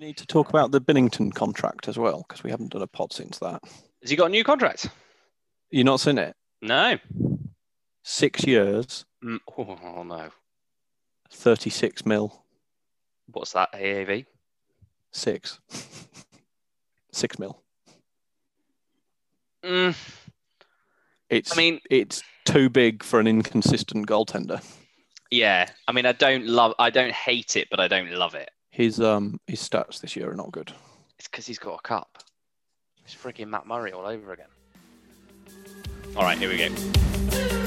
we need to talk about the Binnington contract as well because we haven't done a pod since that. Has he got a new contract? You're not seen it? No. Six years, Mm, Oh, no. thirty-six mil, What's that AAV? six, six mil. Mm, It's I mean, it's too big for an inconsistent goaltender. yeah. I mean, I don't love. I don't hate it, but I don't love it. His um his stats this year are not good. It's because he's got a cup. It's freaking Matt Murray all over again. All right, here we go.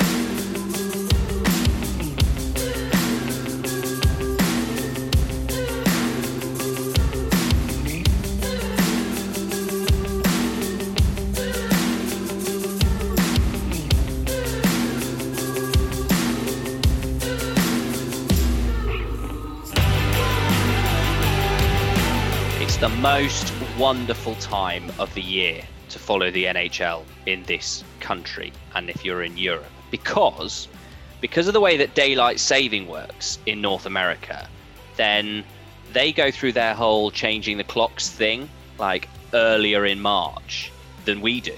The most wonderful time of the year to follow the NHL in this country and if you're in Europe because because of the way that daylight saving works in North America then they go through their whole changing the clocks thing like earlier in March than we do.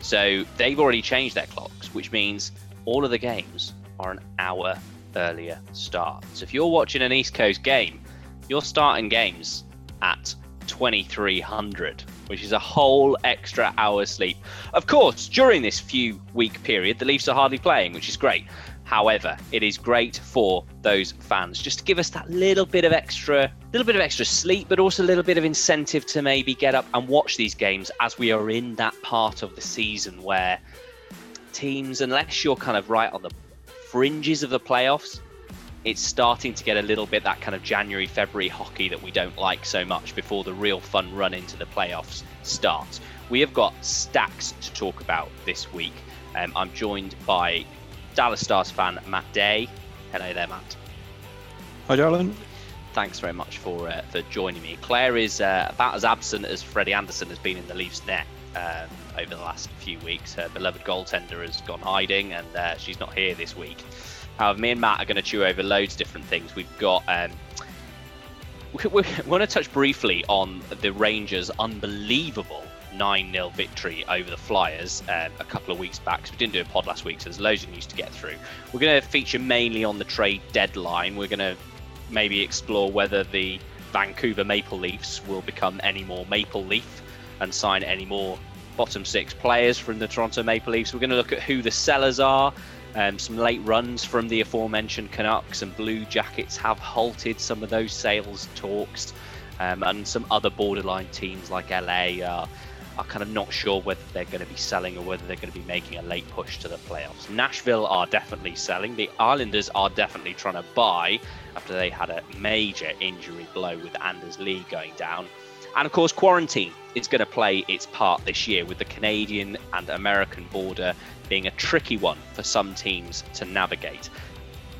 So they've already changed their clocks which means all of the games are an hour earlier start. So if you're watching an East Coast game, you're starting games at 2300 which is a whole extra hour's sleep. Of course during this few week period the leafs are hardly playing which is great. However it is great for those fans. Just to give us that little bit of extra little bit of extra sleep but also a little bit of incentive to maybe get up and watch these games as we are in that part of the season where teams unless you're kind of right on the fringes of the playoffs it's starting to get a little bit that kind of January, February hockey that we don't like so much before the real fun run into the playoffs starts. We have got stacks to talk about this week. Um, I'm joined by Dallas Stars fan Matt Day. Hello there, Matt. Hi, Darren. Thanks very much for uh, for joining me. Claire is uh, about as absent as Freddie Andersen has been in the Leafs net um, over the last few weeks. Her beloved goaltender has gone hiding, and uh, she's not here this week. However, me and Matt are going to chew over loads of different things. We've got. Um, we, we want to touch briefly on the Rangers' unbelievable 9 0 victory over the Flyers um, a couple of weeks back. 'cause we didn't do a pod last week, so there's loads of news to get through. We're going to feature mainly on the trade deadline. We're going to maybe explore whether the Vancouver Maple Leafs will become any more Maple Leaf and sign any more bottom six players from the Toronto Maple Leafs. We're going to look at who the sellers are. Um, some late runs from the aforementioned Canucks and Blue Jackets have halted some of those sales talks, um, and some other borderline teams like LA are, are kind of not sure whether they're going to be selling or whether they're going to be making a late push to the playoffs. Nashville are definitely selling. The Islanders are definitely trying to buy after they had a major injury blow with Anders Lee going down. And of course, quarantine is going to play its part this year with the Canadian and American border being a tricky one for some teams to navigate.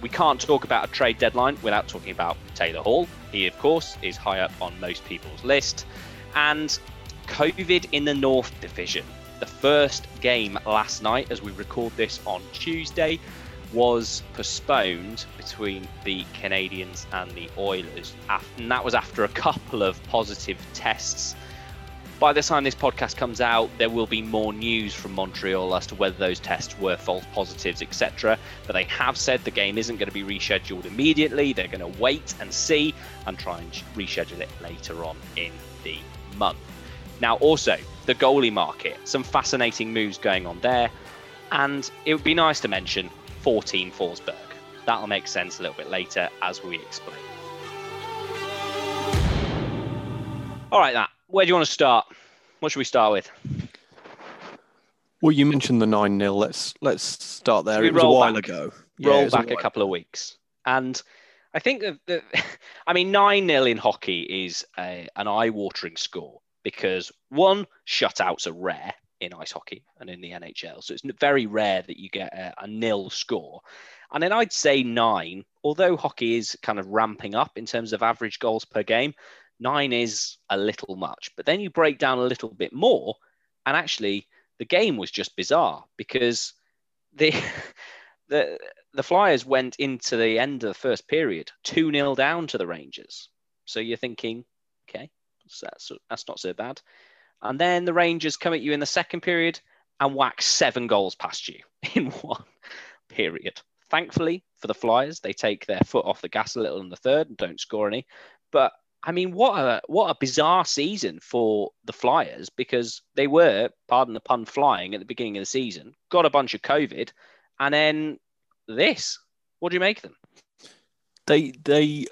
We can't talk about a trade deadline without talking about Taylor Hall. He, of course, is high up on most people's list. And COVID in the North Division. The first game last night, as we record this on Tuesday, was postponed between the Canadiens and the Oilers. And that was after a couple of positive tests. By the time this podcast comes out, there will be more news from Montreal as to whether those tests were false positives, etc. But they have said the game isn't going to be rescheduled immediately. They're going to wait and see and try and reschedule it later on in the month. Now, also, the goalie market, some fascinating moves going on there. And it would be nice to mention 14 Forsberg. That'll make sense a little bit later as we explain. All right, Matt, where do you want to start? What should we start with? Well, you mentioned the nine 0 Let's let's start there. It was a while back? ago. Roll back a while couple of weeks. And I think that, that I mean, 9 0 in hockey is a, an eye watering score because one, shutouts are rare in ice hockey and in the NHL. So it's very rare that you get a, a nil score. And then I'd say nine, although hockey is kind of ramping up in terms of average goals per game, nine is a little much. But then you break down a little bit more, and actually, the game was just bizarre because the the the Flyers went into the end of the first period 2 0 down to the Rangers. So you're thinking, okay, that's, that's not so bad. And then the Rangers come at you in the second period and whack seven goals past you in one period. Thankfully for the Flyers, they take their foot off the gas a little in the third and don't score any. But I mean, what a what a bizarre season for the Flyers because they were, pardon the pun, flying at the beginning of the season, got a bunch of COVID, and then this. What do you make of them? They they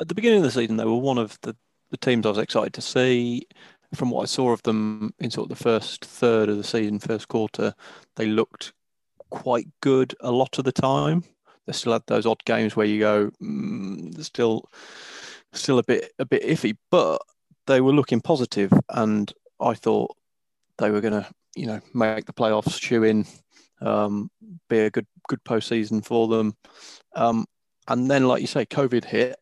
at the beginning of the season they were one of the, the teams I was excited to see. From what I saw of them in sort of the first third of the season, first quarter, they looked quite good a lot of the time. They still had those odd games where you go, mm, still still a bit a bit iffy, but they were looking positive, and I thought they were going to, you know, make the playoffs, shoe in, um, be a good good postseason for them. Um, and then, like you say, COVID hit,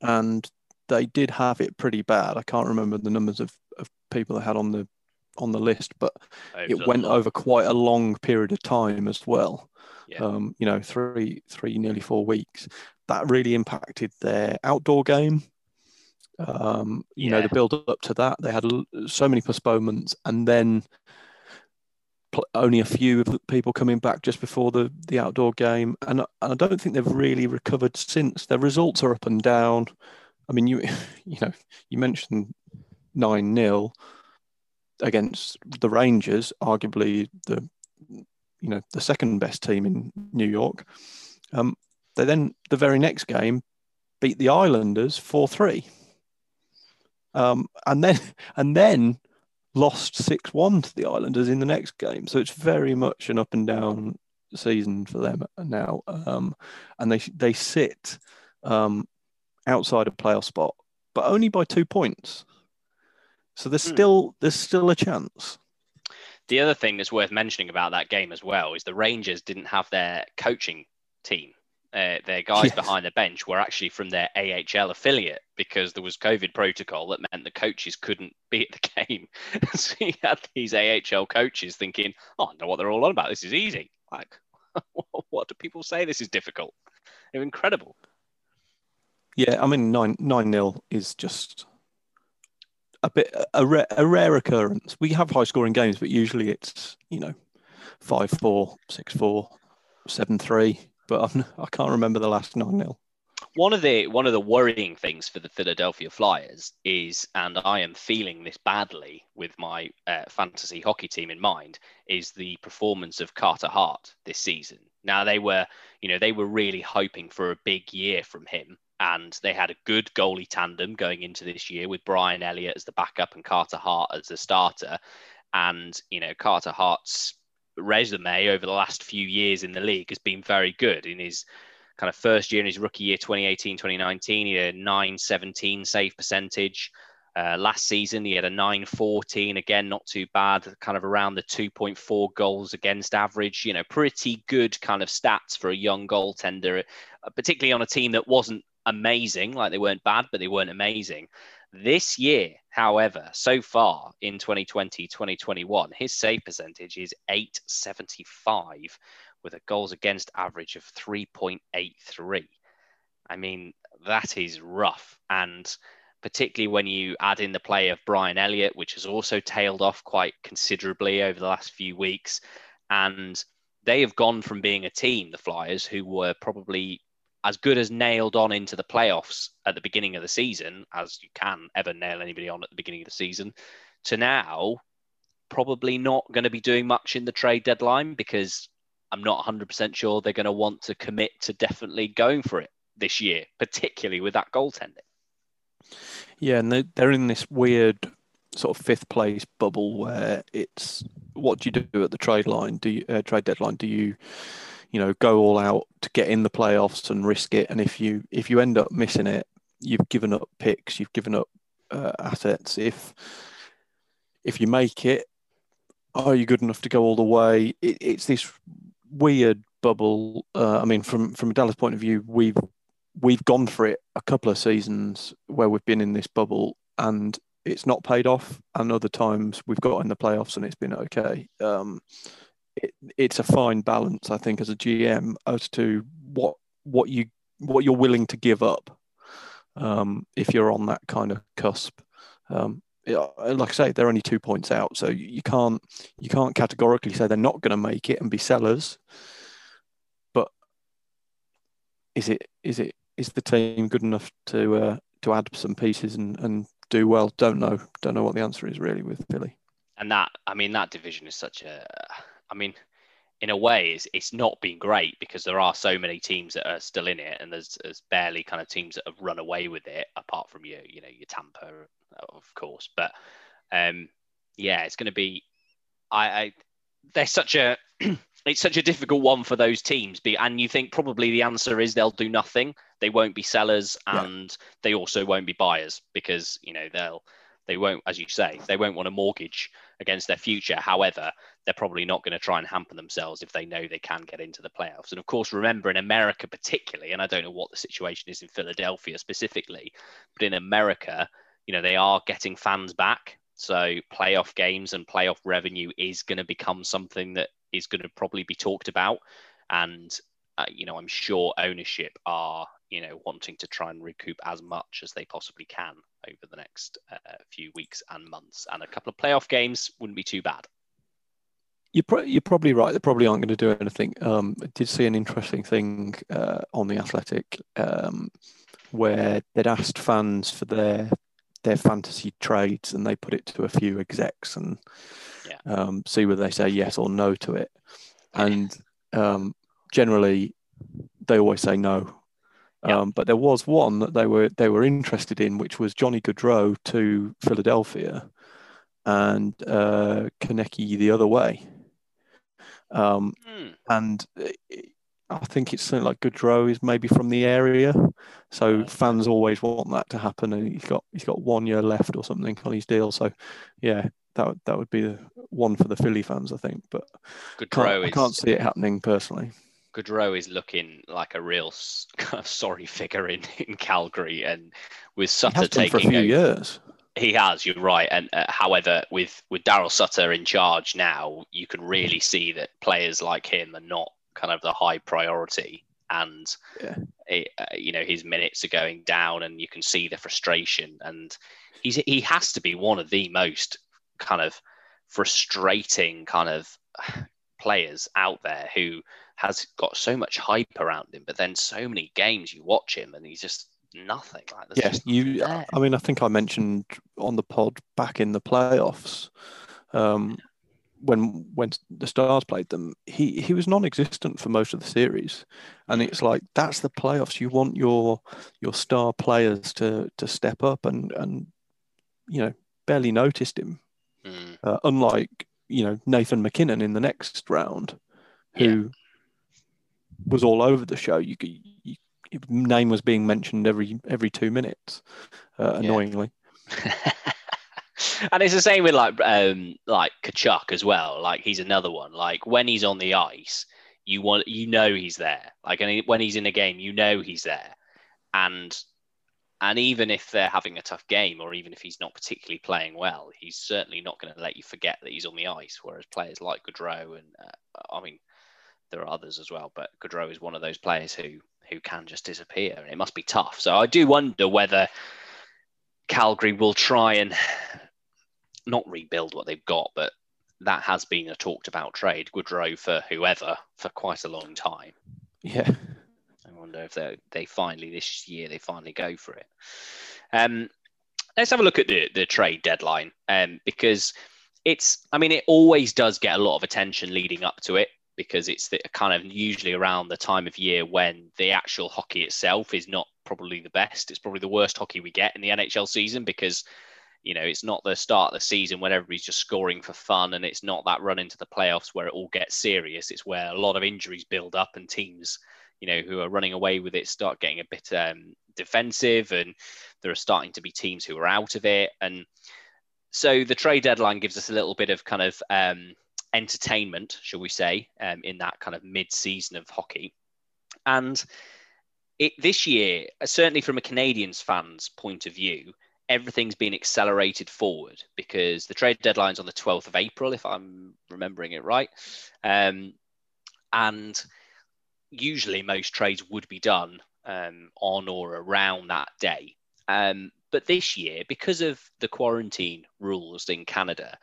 and they did have it pretty bad. I can't remember the numbers of, of people they had on the on the list, but it went over quite a long period of time as well. Yeah. Um, you know, three, three, nearly four weeks that really impacted their outdoor game. Um, you yeah. know, the build up to that, they had so many postponements, and then only a few of the people coming back just before the the outdoor game, and, and I don't think they've really recovered since. Their results are up and down. I mean, you you know, you mentioned nine 0 against the Rangers, arguably the you know the second best team in New York. Um, they then, the very next game, beat the Islanders 4 3. Um, and then, and then lost 6 1 to the Islanders in the next game. So it's very much an up and down season for them now. Um, and they, they sit um, outside a playoff spot, but only by two points. So there's hmm. still there's still a chance. The other thing that's worth mentioning about that game as well is the Rangers didn't have their coaching team uh, their guys yes. behind the bench were actually from their AHL affiliate because there was COVID protocol that meant the coaches couldn't be at the game. so you had these AHL coaches thinking, "Oh, I know what they're all on about. This is easy." Like, what do people say? This is difficult. They're incredible. Yeah, I mean nine nine nil is just a bit a, rare, a rare occurrence. We have high scoring games, but usually it's you know five four, six four, seven three but I'm, I can not remember the last nine 0 one of the one of the worrying things for the Philadelphia Flyers is, and I am feeling this badly with my uh, fantasy hockey team in mind, is the performance of Carter Hart this season. Now they were, you know, they were really hoping for a big year from him, and they had a good goalie tandem going into this year with Brian Elliott as the backup and Carter Hart as the starter. And you know, Carter Hart's resume over the last few years in the league has been very good. In his kind of first year in his rookie year, 2018, 2019, he had a 917 save percentage. Uh, last season, he had a 914, again, not too bad, kind of around the 2.4 goals against average. You know, pretty good kind of stats for a young goaltender, uh, particularly on a team that wasn't amazing. Like they weren't bad, but they weren't amazing. This year, however, so far in 2020, 2021, his save percentage is 875 with a goals against average of 3.83. I mean, that is rough. And particularly when you add in the play of Brian Elliott, which has also tailed off quite considerably over the last few weeks. And they have gone from being a team, the Flyers, who were probably as good as nailed on into the playoffs at the beginning of the season as you can ever nail anybody on at the beginning of the season to now probably not going to be doing much in the trade deadline because I'm not 100% sure they're going to want to commit to definitely going for it this year, particularly with that goaltending. Yeah, and they're in this weird sort of fifth place bubble where it's what do you do at the trade line? Do you uh, trade deadline? Do you you know go all out to get in the playoffs and risk it. And if you if you end up missing it you've given up picks you've given up uh, assets. If if you make it are you good enough to go all the way? It, it's this weird bubble. Uh, i mean from from a dallas point of view we've we've gone for it a couple of seasons where we've been in this bubble and it's not paid off. And other times we've got in the playoffs and it's been okay. Um, it, it's a fine balance, I think, as a GM as to what what you what you're willing to give up. um, if you're on that kind of cusp. Um, like I say, they're only two points out, so you can't you can't categorically say they're not going to make it and be sellers. But is it is it is the team good enough to uh, to add some pieces and, and do well? Don't know. Don't know what the answer is really with Philly. And that I mean that division is such a I mean in a way, it's, it's not been great because there are so many teams that are still in it, and there's, there's barely kind of teams that have run away with it, apart from your, you know, your Tampa, of course. But um, yeah, it's going to be. I, I they're such a it's such a difficult one for those teams. Be and you think probably the answer is they'll do nothing. They won't be sellers, and yeah. they also won't be buyers because you know they'll they won't, as you say, they won't want a mortgage against their future. However, they're probably not going to try and hamper themselves if they know they can get into the playoffs. And of course, remember in America, particularly, and I don't know what the situation is in Philadelphia specifically, but in America, you know, they are getting fans back. So playoff games and playoff revenue is going to become something that is going to probably be talked about. And, uh, you know, I'm sure ownership are you know, wanting to try and recoup as much as they possibly can over the next uh, few weeks and months. And a couple of playoff games wouldn't be too bad. You're, pro- you're probably right. They probably aren't going to do anything. Um, I did see an interesting thing uh, on the Athletic um, where they'd asked fans for their their fantasy trades, and they put it to a few execs and yeah. um, see whether they say yes or no to it. And um, generally, they always say no Um, but there was one that they were they were interested in, which was Johnny Gaudreau to Philadelphia, and uh, Konecny the other way. Um, mm. And I think it's something like Gaudreau is maybe from the area, so fans always want that to happen. And he's got he's got one year left or something on his deal. So yeah, that that would be the one for the Philly fans, I think. But can't, is... I can't see it happening personally. Gaudreau is looking like a real kind of sorry figure in, in Calgary, and with Sutter taking for a few years. He has, you're right. And uh, however, with with Daryl Sutter in charge now, you can really see that players like him are not kind of the high priority, and yeah. it, uh, you know his minutes are going down, and you can see the frustration. And he's he has to be one of the most kind of frustrating kind of players out there who has got so much hype around him, but then so many games you watch him and he's just nothing. Like yeah, you. There. I mean, I think I mentioned on the pod back in the playoffs. Um, when when the Stars played them, he he was non-existent for most of the series, and it's like that's the playoffs. You want your your star players to to step up, and and you know barely noticed him. Mm. Uh, unlike you know Nathan MacKinnon in the next round, who was all over the show. You, you name was being mentioned every every two minutes, uh, annoyingly. and it's the same with like um like Tkachuk as well. Like he's another one. Like when he's on the ice, you want you know he's there. Like and when he's in a game, you know he's there. And and even if they're having a tough game, or even if he's not particularly playing well, he's certainly not going to let you forget that he's on the ice. Whereas players like Gaudreau and uh, I mean there are others as well, but Gaudreau is one of those players who who can just disappear, and it must be tough. So I do wonder whether Calgary will try and not rebuild what they've got, but that has been a talked about trade, Gaudreau for whoever for quite a long time. Yeah. I wonder if they they finally this year they finally go for it. Um, let's have a look at the the trade deadline, um, because it's I mean it always does get a lot of attention leading up to it because it's the, kind of usually around the time of year when the actual hockey itself is not probably the best. It's probably the worst hockey we get in the NHL season because you know it's not the start of the season when everybody's just scoring for fun and it's not that run into the playoffs where it all gets serious. It's where a lot of injuries build up and teams you know who are running away with it start getting a bit um, defensive and there are starting to be teams who are out of it and so the trade deadline gives us a little bit of kind of um, entertainment, shall we say, um, in that kind of mid-season of hockey. And it, this year, uh, certainly from a Canadians fans' point of view, everything's been accelerated forward because the trade deadline's on the 12th of April, if I'm remembering it right. Um, and usually most trades would be done um, on or around that day. Um, but this year, because of the quarantine rules in Canada,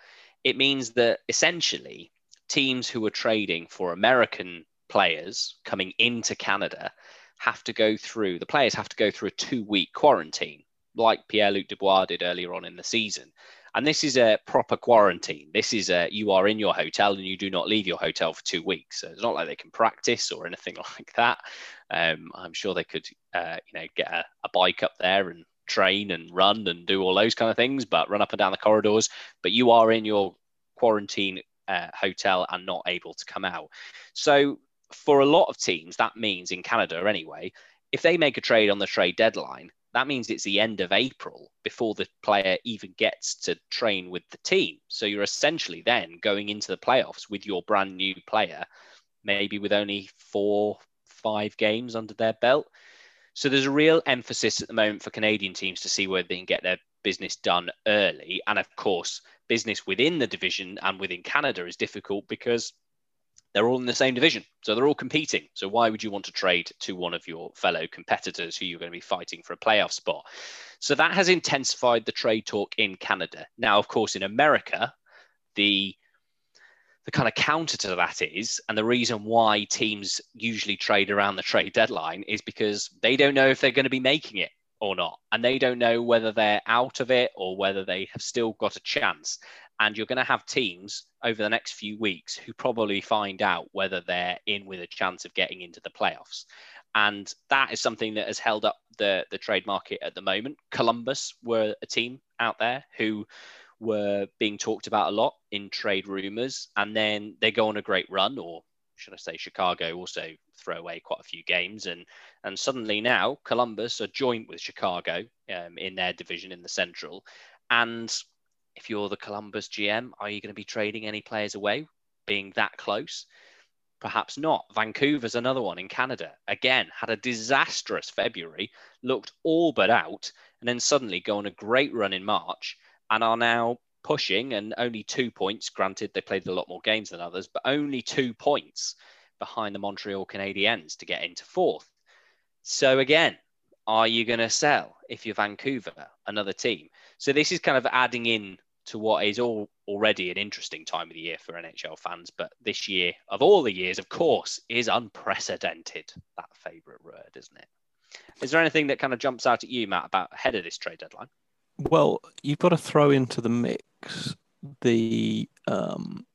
it means that essentially teams who are trading for American players coming into Canada have to go through, the players have to go through a two week quarantine, like Pierre Luc Dubois did earlier on in the season. And this is a proper quarantine. This is a you are in your hotel and you do not leave your hotel for two weeks. So it's not like they can practice or anything like that. Um, I'm sure they could, uh, you know, get a, a bike up there and train and run and do all those kind of things, but run up and down the corridors. But you are in your quarantine uh, hotel and not able to come out. So for a lot of teams, that means in Canada anyway, if they make a trade on the trade deadline, that means it's the end of April before the player even gets to train with the team. So you're essentially then going into the playoffs with your brand new player, maybe with only four, five games under their belt. So there's a real emphasis at the moment for Canadian teams to see whether they can get their business done early. And of course, business within the division and within Canada is difficult because they're all in the same division. So they're all competing. So why would you want to trade to one of your fellow competitors who you're going to be fighting for a playoff spot? So that has intensified the trade talk in Canada. Now, of course, in America, the the kind of counter to that is, and the reason why teams usually trade around the trade deadline is because they don't know if they're going to be making it or not. And they don't know whether they're out of it or whether they have still got a chance. And you're going to have teams over the next few weeks who probably find out whether they're in with a chance of getting into the playoffs. And that is something that has held up the, the trade market at the moment. Columbus were a team out there who were being talked about a lot in trade rumors. And then they go on a great run, or should I say, Chicago also throw away quite a few games. And, and suddenly now Columbus are joint with Chicago um, in their division in the Central. And if you're the Columbus GM, are you going to be trading any players away, being that close? Perhaps not. Vancouver's another one in Canada. Again, had a disastrous February, looked all but out, and then suddenly go on a great run in March and are now pushing and only two points. Granted, they played a lot more games than others, but only two points behind the Montreal Canadiens to get into fourth. So again, are you going to sell if you're Vancouver, another team? So this is kind of adding in to what is all already an interesting time of the year for NHL fans. But this year, of all the years, of course, is unprecedented. That favourite word, isn't it? Is there anything that kind of jumps out at you, Matt, about ahead of this trade deadline? Well, you've got to throw into the mix the um,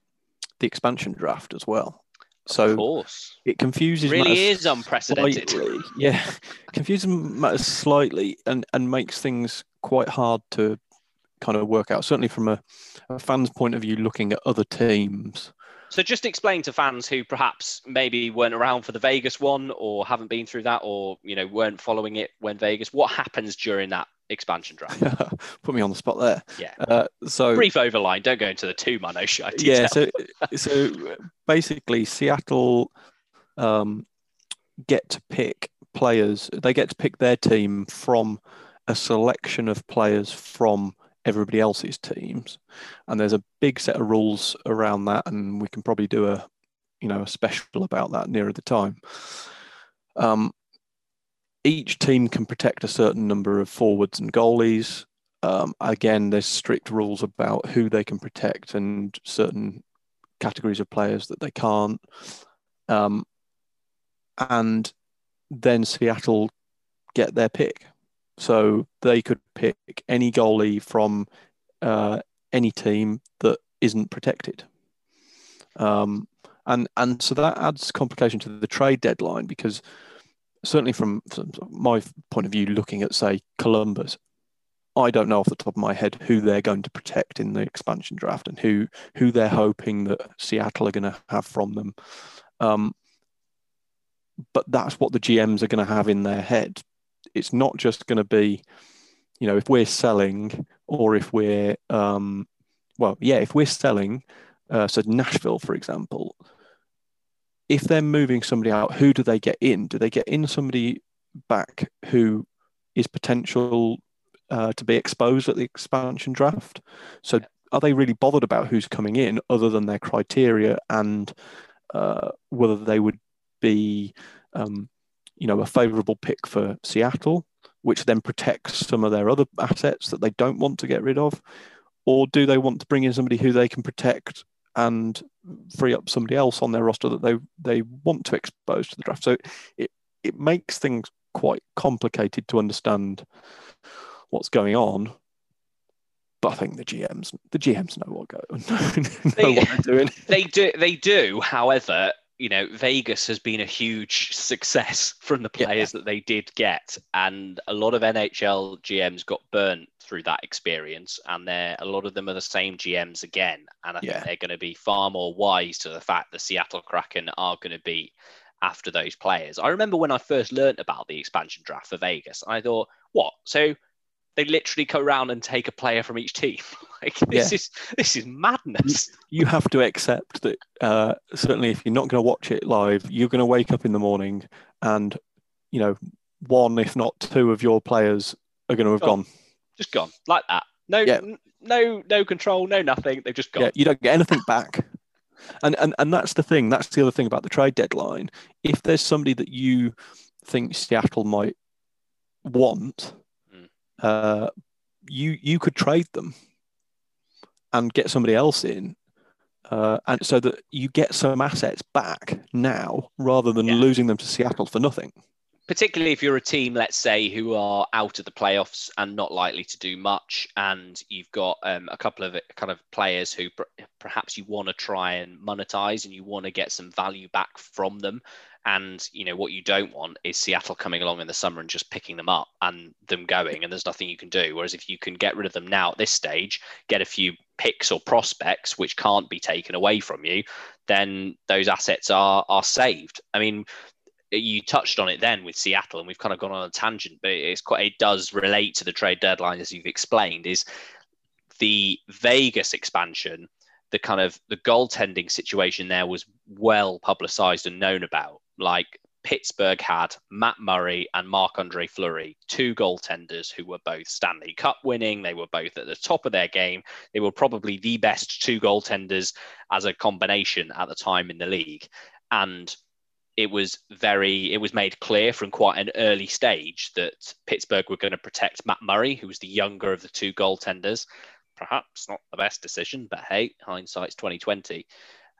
the expansion draft as well. So of course. it confuses really is unprecedented. Slightly. Yeah, confuses matters slightly and and makes things quite hard to kind of work out. Certainly from a, a fan's point of view, looking at other teams. So just explain to fans who perhaps maybe weren't around for the Vegas one or haven't been through that or you know weren't following it when Vegas. What happens during that expansion draft? Put me on the spot there. Yeah. Uh, so brief overline. Don't go into the too minutia. Yeah. So so basically, Seattle um, get to pick players. They get to pick their team from a selection of players from everybody else's teams. And there's a big set of rules around that, and we can probably do a you know a special about that nearer the time. Um, each team can protect a certain number of forwards and goalies. Um, again, there's strict rules about who they can protect and certain categories of players that they can't. Um, and then Seattle get their pick. So they could pick any goalie from uh, any team that isn't protected. Um, and and so that adds complication to the trade deadline because certainly from, from my point of view, looking at say Columbus, I don't know off the top of my head who they're going to protect in the expansion draft and who who they're hoping that Seattle are going to have from them. Um, but that's what the GMs are going to have in their head it's not just going to be, you know, if we're selling or if we're, um, well, yeah, if we're selling, uh, so Nashville, for example, if they're moving somebody out, who do they get in? Do they get in somebody back who is potential uh, to be exposed at the expansion draft? So are they really bothered about who's coming in other than their criteria and uh, whether they would be um, you know, a favourable pick for Seattle which then protects some of their other assets that they don't want to get rid of? Or do they want to bring in somebody who they can protect and free up somebody else on their roster that they they want to expose to the draft? So it it makes things quite complicated to understand what's going on. But I think the GMs the GMs know what go know They- what they're doing. they do they do however you know vegas has been a huge success from the Yeah. players that they did get and a lot of nhl gms got burnt through that experience and they're a lot of them are the same gms again and i Yeah. think they're going to be far more wise to the fact the seattle kraken are going to be after those players i remember when i first learned about the expansion draft for vegas i thought what so they literally go around and take a player from each team like this Yeah. is this is madness you have to accept that uh, certainly if you're not going to watch it live, you're going to wake up in the morning and you know one, if not two, of your players are going to have Oh, gone. just gone like that. No, Yeah. n- no, no control, no nothing. They've just gone. Yeah, you don't get anything back. And, and and that's the thing. That's the other thing about the trade deadline. If there's somebody that you think Seattle might want. Uh, you you could trade them and get somebody else in, uh, and so that you get some assets back now rather than Yeah. losing them to Seattle for nothing. Particularly if you're a team, let's say, who are out of the playoffs and not likely to do much, and you've got um, a couple of kind of players who per- perhaps you want to try and monetize and you want to get some value back from them. And you know what you don't want is Seattle coming along in the summer and just picking them up and them going, and there's nothing you can do. Whereas if you can get rid of them now at this stage, get a few picks or prospects which can't be taken away from you, then those assets are are saved. I mean, you touched on it then with Seattle, and we've kind of gone on a tangent, but it's quite it does relate to the trade deadline as you've explained. Is the Vegas expansion, the kind of the goaltending situation there was well publicized and known about. Like Pittsburgh had Matt Murray and Marc Andre Fleury, two goaltenders who were both Stanley Cup winning. They were both at the top of their game. They were probably the best two goaltenders as a combination at the time in the league. And it was very it was made clear from quite an early stage that Pittsburgh were going to protect Matt Murray, who was the younger of the two goaltenders. Perhaps not the best decision, but hey, hindsight's twenty twenty.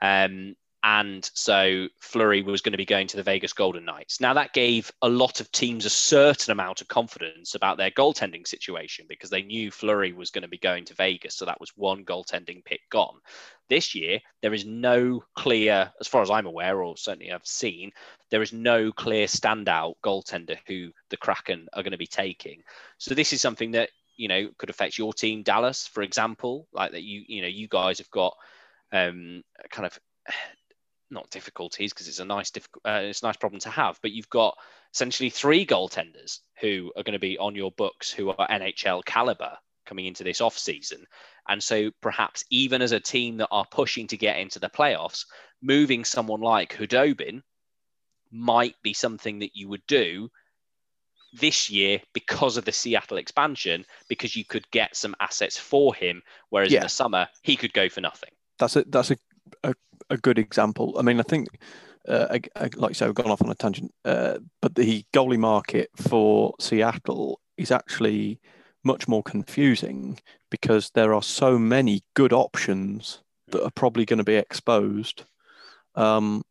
Um, and so Fleury was going to be going to the Vegas Golden Knights. Now that gave a lot of teams a certain amount of confidence about their goaltending situation because they knew Fleury was going to be going to Vegas. So that was one goaltending pick gone. This year, there is no clear, as far as I'm aware, or certainly I've seen, there is no clear standout goaltender who the Kraken are going to be taking. So this is something that you know could affect your team, Dallas, for example, like that. You you know you guys have got um, kind of not difficulties because it's a nice difficult, uh, it's a nice problem to have, but you've got essentially three goaltenders who are going to be on your books who are NHL caliber coming into this off season. And so perhaps even as a team that are pushing to get into the playoffs, moving someone like Khudobin might be something that you would do this year because of the Seattle expansion, because you could get some assets for him. Whereas in the summer, he could go for nothing. That's a that's a a, a good example. I mean, I think. Uh, I, I, like I say, we've gone off on a tangent, uh, but the goalie market for Seattle is actually much more confusing because there are so many good options that are probably going to be exposed um,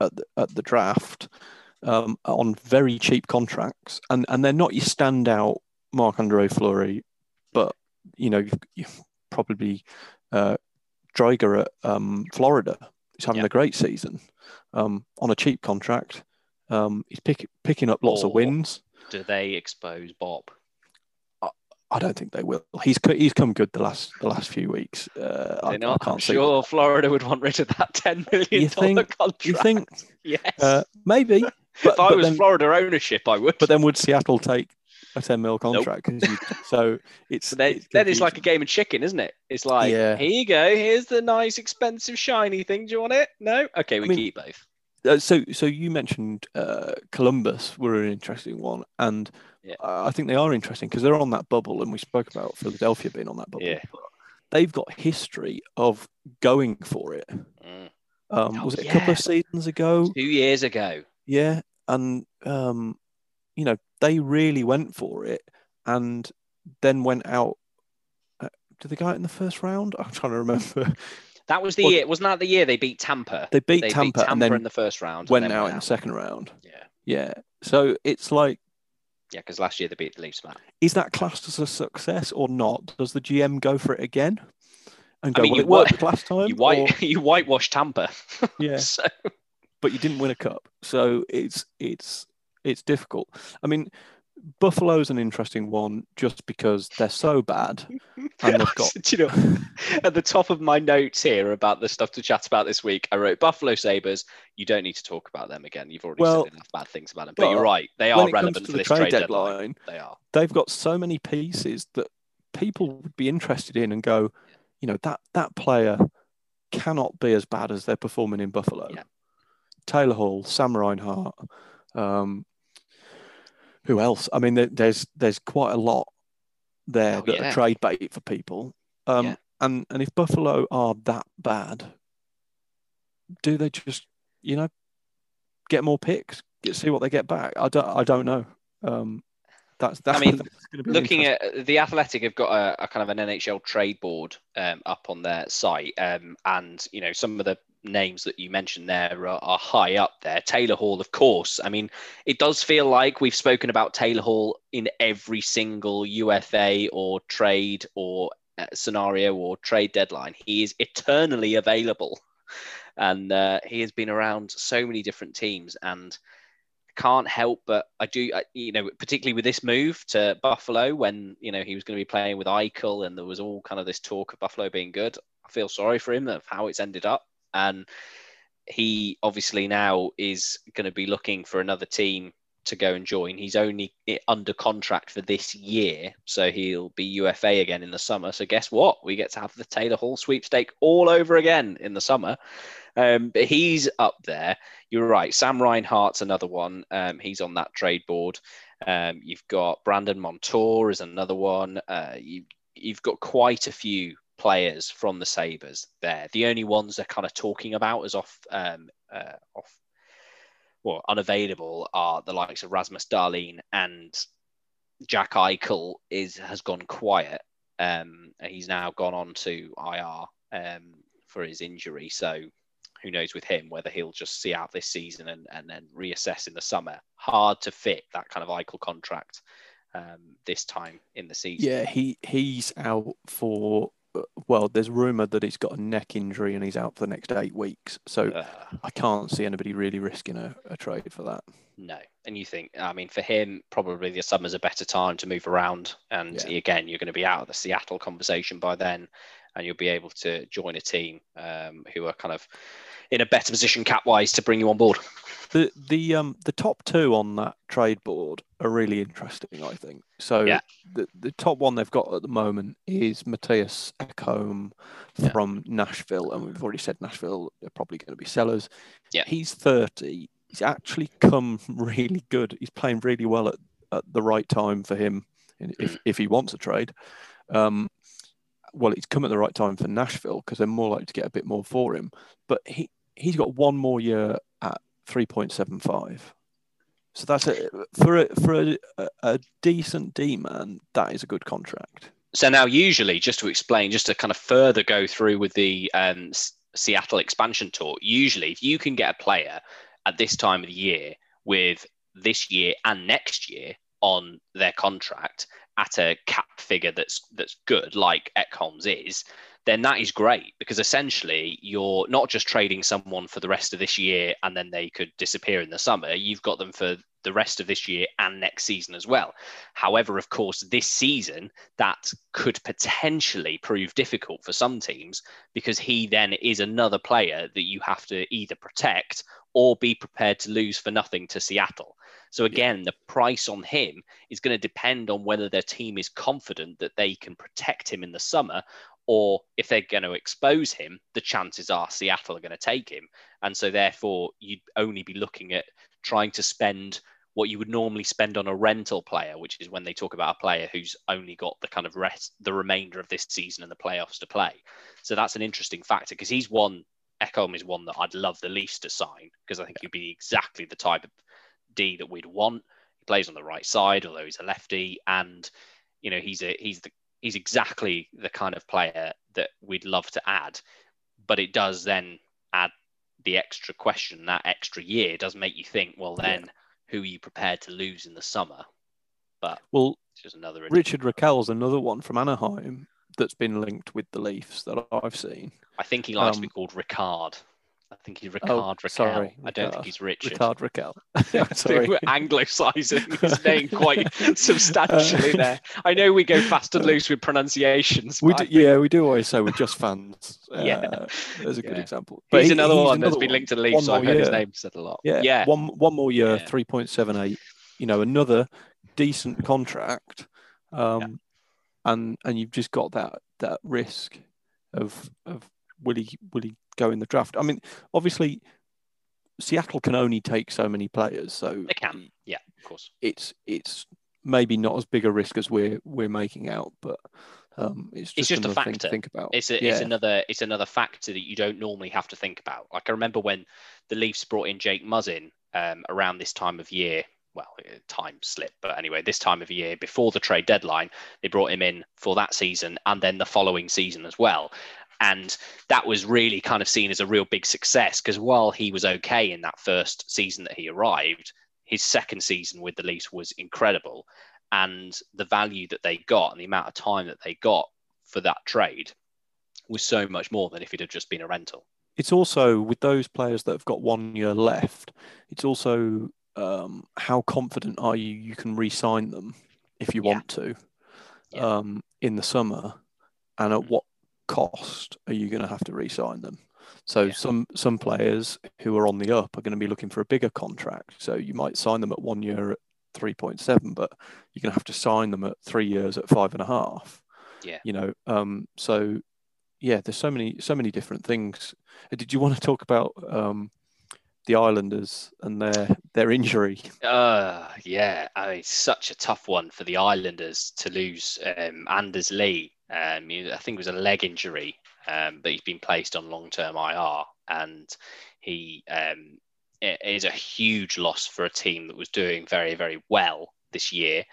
at, the, at the draft um, on very cheap contracts, and and they're not your standout Marc Andre Fleury, but you know you've, you've probably uh, Driedger at um, Florida is having Yeah. a great season um, on a cheap contract. Um, he's pick, picking up lots of wins. Do they expose Bob? I don't think they will. He's he's come good the last the last few weeks. Uh, I, not. I can't I'm sure Florida would want rid of that ten million dollar contract. You think Yes. uh, maybe? But, if I was then, Florida ownership, I would. but then would Seattle take a ten mil contract? you- so it's But then, it's then it's like a game of chicken, isn't it? It's like, Yeah. here you go. Here's the nice, expensive, shiny thing. Do you want it? No. Okay, we mean- keep both. Uh, so so you mentioned uh, Columbus were an interesting one, and Yeah. uh, I think they are interesting because they're on that bubble, and we spoke about Philadelphia being on that bubble. Yeah. They've got history of going for it. Mm. Um, Oh, was it a couple of seasons ago? Two years ago. Yeah, and um, you know they really went for it and then went out. Uh, did they go out in the first round? I'm trying to remember. That was the Well- year. Wasn't that the year they beat Tampa? They beat They Tampa, beat Tampa and then in the first round. went then out in the second round. Yeah, Yeah. So it's like, yeah, because last year they beat the Leafs, man. is that classed as a success or not? Does the GM go for it again and go, I mean, well, you it worked last time? You or- white, you whitewash Tampa. yeah, so, but you didn't win a cup, so it's it's it's difficult. I mean, Buffalo's an interesting one just because they're so bad and they've got you know, at the top of my notes here about the stuff to chat about this week, I wrote Buffalo Sabres. You don't need to talk about them again. You've already Well, said enough bad things about them. But you're right; they are relevant to for the this trade, trade deadline, deadline. They are. they've got so many pieces that people would be interested in and go, you know, that that player cannot be as bad as they're performing in Buffalo. Yeah. Taylor Hall, Sam Reinhart, um, who else? I mean, there's there's quite a lot there Oh, that yeah. are trade bait for people. Um, Yeah. And and if Buffalo are that bad, do they just you know get more picks, get, see what they get back? I don't I don't know. Um, that's that's, mean, that's be Looking at the Athletic, have got a, a kind of an NHL trade board um, up on their site, um, and you know some of the names that you mentioned there are, are high up there. Taylor Hall, of course. I mean, it does feel like we've spoken about Taylor Hall in every single UFA or trade or uh, scenario or trade deadline. He is eternally available, and uh, he has been around so many different teams and can't help but I do, I, you know, particularly with this move to Buffalo when you know he was going to be playing with Eichel and there was all kind of this talk of Buffalo being good. I feel sorry for him of how it's ended up, and he obviously now is going to be looking for another team to go and join. He's only eh, under contract for this year, so he'll be UFA again in the summer. So guess what? We get to have the Taylor Hall sweepstake all over again in the summer. Um, but he's up there. You're right. Sam Reinhart's another one. Um, he's on that trade board. Um, you've got Brandon Montour is another one. Uh, you, you've got quite a few players from the Sabres there. The only ones they're kind of talking about as off, um, uh, off, well, unavailable are the likes of Rasmus Dahlin and Jack Eichel is has gone quiet. Um, he's now gone on to IR um, for his injury. So who knows with him whether he'll just see out this season and, and then reassess in the summer. Hard to fit that kind of Eichel contract um, this time in the season. Yeah, he he's out for. uh, Well, there's rumor that he's got a neck injury and he's out for the next eight weeks. So Uh, I can't see anybody really risking a, a trade for that. no. And you think, I mean, for him, probably the summer's a better time to move around. And Yeah. again, you're going to be out of the Seattle conversation by then, and you'll be able to join a team um, who are kind of in a better position cap wise to bring you on board. The the um the top two on that trade board are really interesting, I think. So Yeah. the the top one they've got at the moment is Mattias Ekholm Yeah. from Nashville, and we've already said Nashville are probably going to be sellers. Yeah. He's 30. He's actually come really good. He's playing really well at, at the right time for him if, if he wants a trade. Um, well, it's come at the right time for Nashville because they're more likely to get a bit more for him. But he, he's got one more year at 3.75. So that's a, for a, for a, a, decent D man, that is a good contract. So now, usually, just to explain, just to kind of further go through with the um, Seattle expansion tour, usually, if you can get a player at this time of the year with this year and next year on their contract at a cap figure that's that's good, like Ekholm's is, then that is great because essentially you're not just trading someone for the rest of this year and then they could disappear in the summer. You've got them for the rest of this year and next season as well. However, of course, this season that could potentially prove difficult for some teams because he then is another player that you have to either protect or be prepared to lose for nothing to Seattle. So again, the price on him is going to depend on whether their team is confident that they can protect him in the summer or if they're going to expose him, the chances are Seattle are going to take him. And so therefore you'd only be looking at trying to spend what you would normally spend on a rental player, which is when they talk about a player who's only got the kind of rest, the remainder of this season and the playoffs to play. So that's an interesting factor because he's one, Ekholm is one that I'd love the Leafs to sign because I think he'd be exactly the type of D that we'd want. He plays on the right side, although he's a lefty, and you know he's a he's the he's exactly the kind of player that we'd love to add. But it does then add the extra question, that extra year does make you think, well, then who are you prepared to lose in the summer? But well, just another Richard Rakell's another one from Anaheim that's been linked with the Leafs that I've seen. I think he likes um, to be um, called Rickard. I think he's Rickard oh, Rakell. Sorry, I don't think he's Richard. Rickard Rakell. sorry. We're anglicising his name quite substantially uh, there. I know we go fast and loose with pronunciations. We do, yeah, we do always say we're just fans. Uh, yeah, there's a good example. But he's he, another he's one another that's been linked to the Leafs, so I've heard his name said a lot. Yeah, yeah. One one more year, yeah. three point seven eight. You know, another decent contract. Um, yeah. and and you've just got that that risk of of will he will he go in the draft? I mean, obviously, Seattle can only take so many players, so they can. Yeah, of course. It's it's maybe not as big a risk as we're we're making out, but um, it's just, it's just a factor. to think about. It's a, yeah. it's another it's another factor that you don't normally have to think about. Like I remember when the Leafs brought in Jake Muzzin um, around this time of year. Well, uh, time slip, but anyway, this time of year before the trade deadline, they brought him in for that season and then the following season as well. And that was really kind of seen as a real big success because while he was okay in that first season that he arrived, his second season with the Leafs was incredible. And the value that they got and the amount of time that they got for that trade was so much more than if it had just been a rental. It's also with those players that have got one year left, it's also um, how confident are you you can re sign them if you yeah. want to yeah. um, in the summer and at what cost are you going to have to re-sign them? So yeah. some some players who are on the up are going to be looking for a bigger contract. So you might sign them at one year at three point seven, but you're going to have to sign them at three years at five and a half. Yeah, you know. Um, so yeah, there's so many so many different things. Uh, did you want to talk about um, the Islanders and their their injury? Uh yeah, I mean, such a tough one for the Islanders to lose um, Anders Lee um, I think it was a leg injury, um, but he's been placed on long term IR, and he um, is a huge loss for a team that was doing very, very well this year.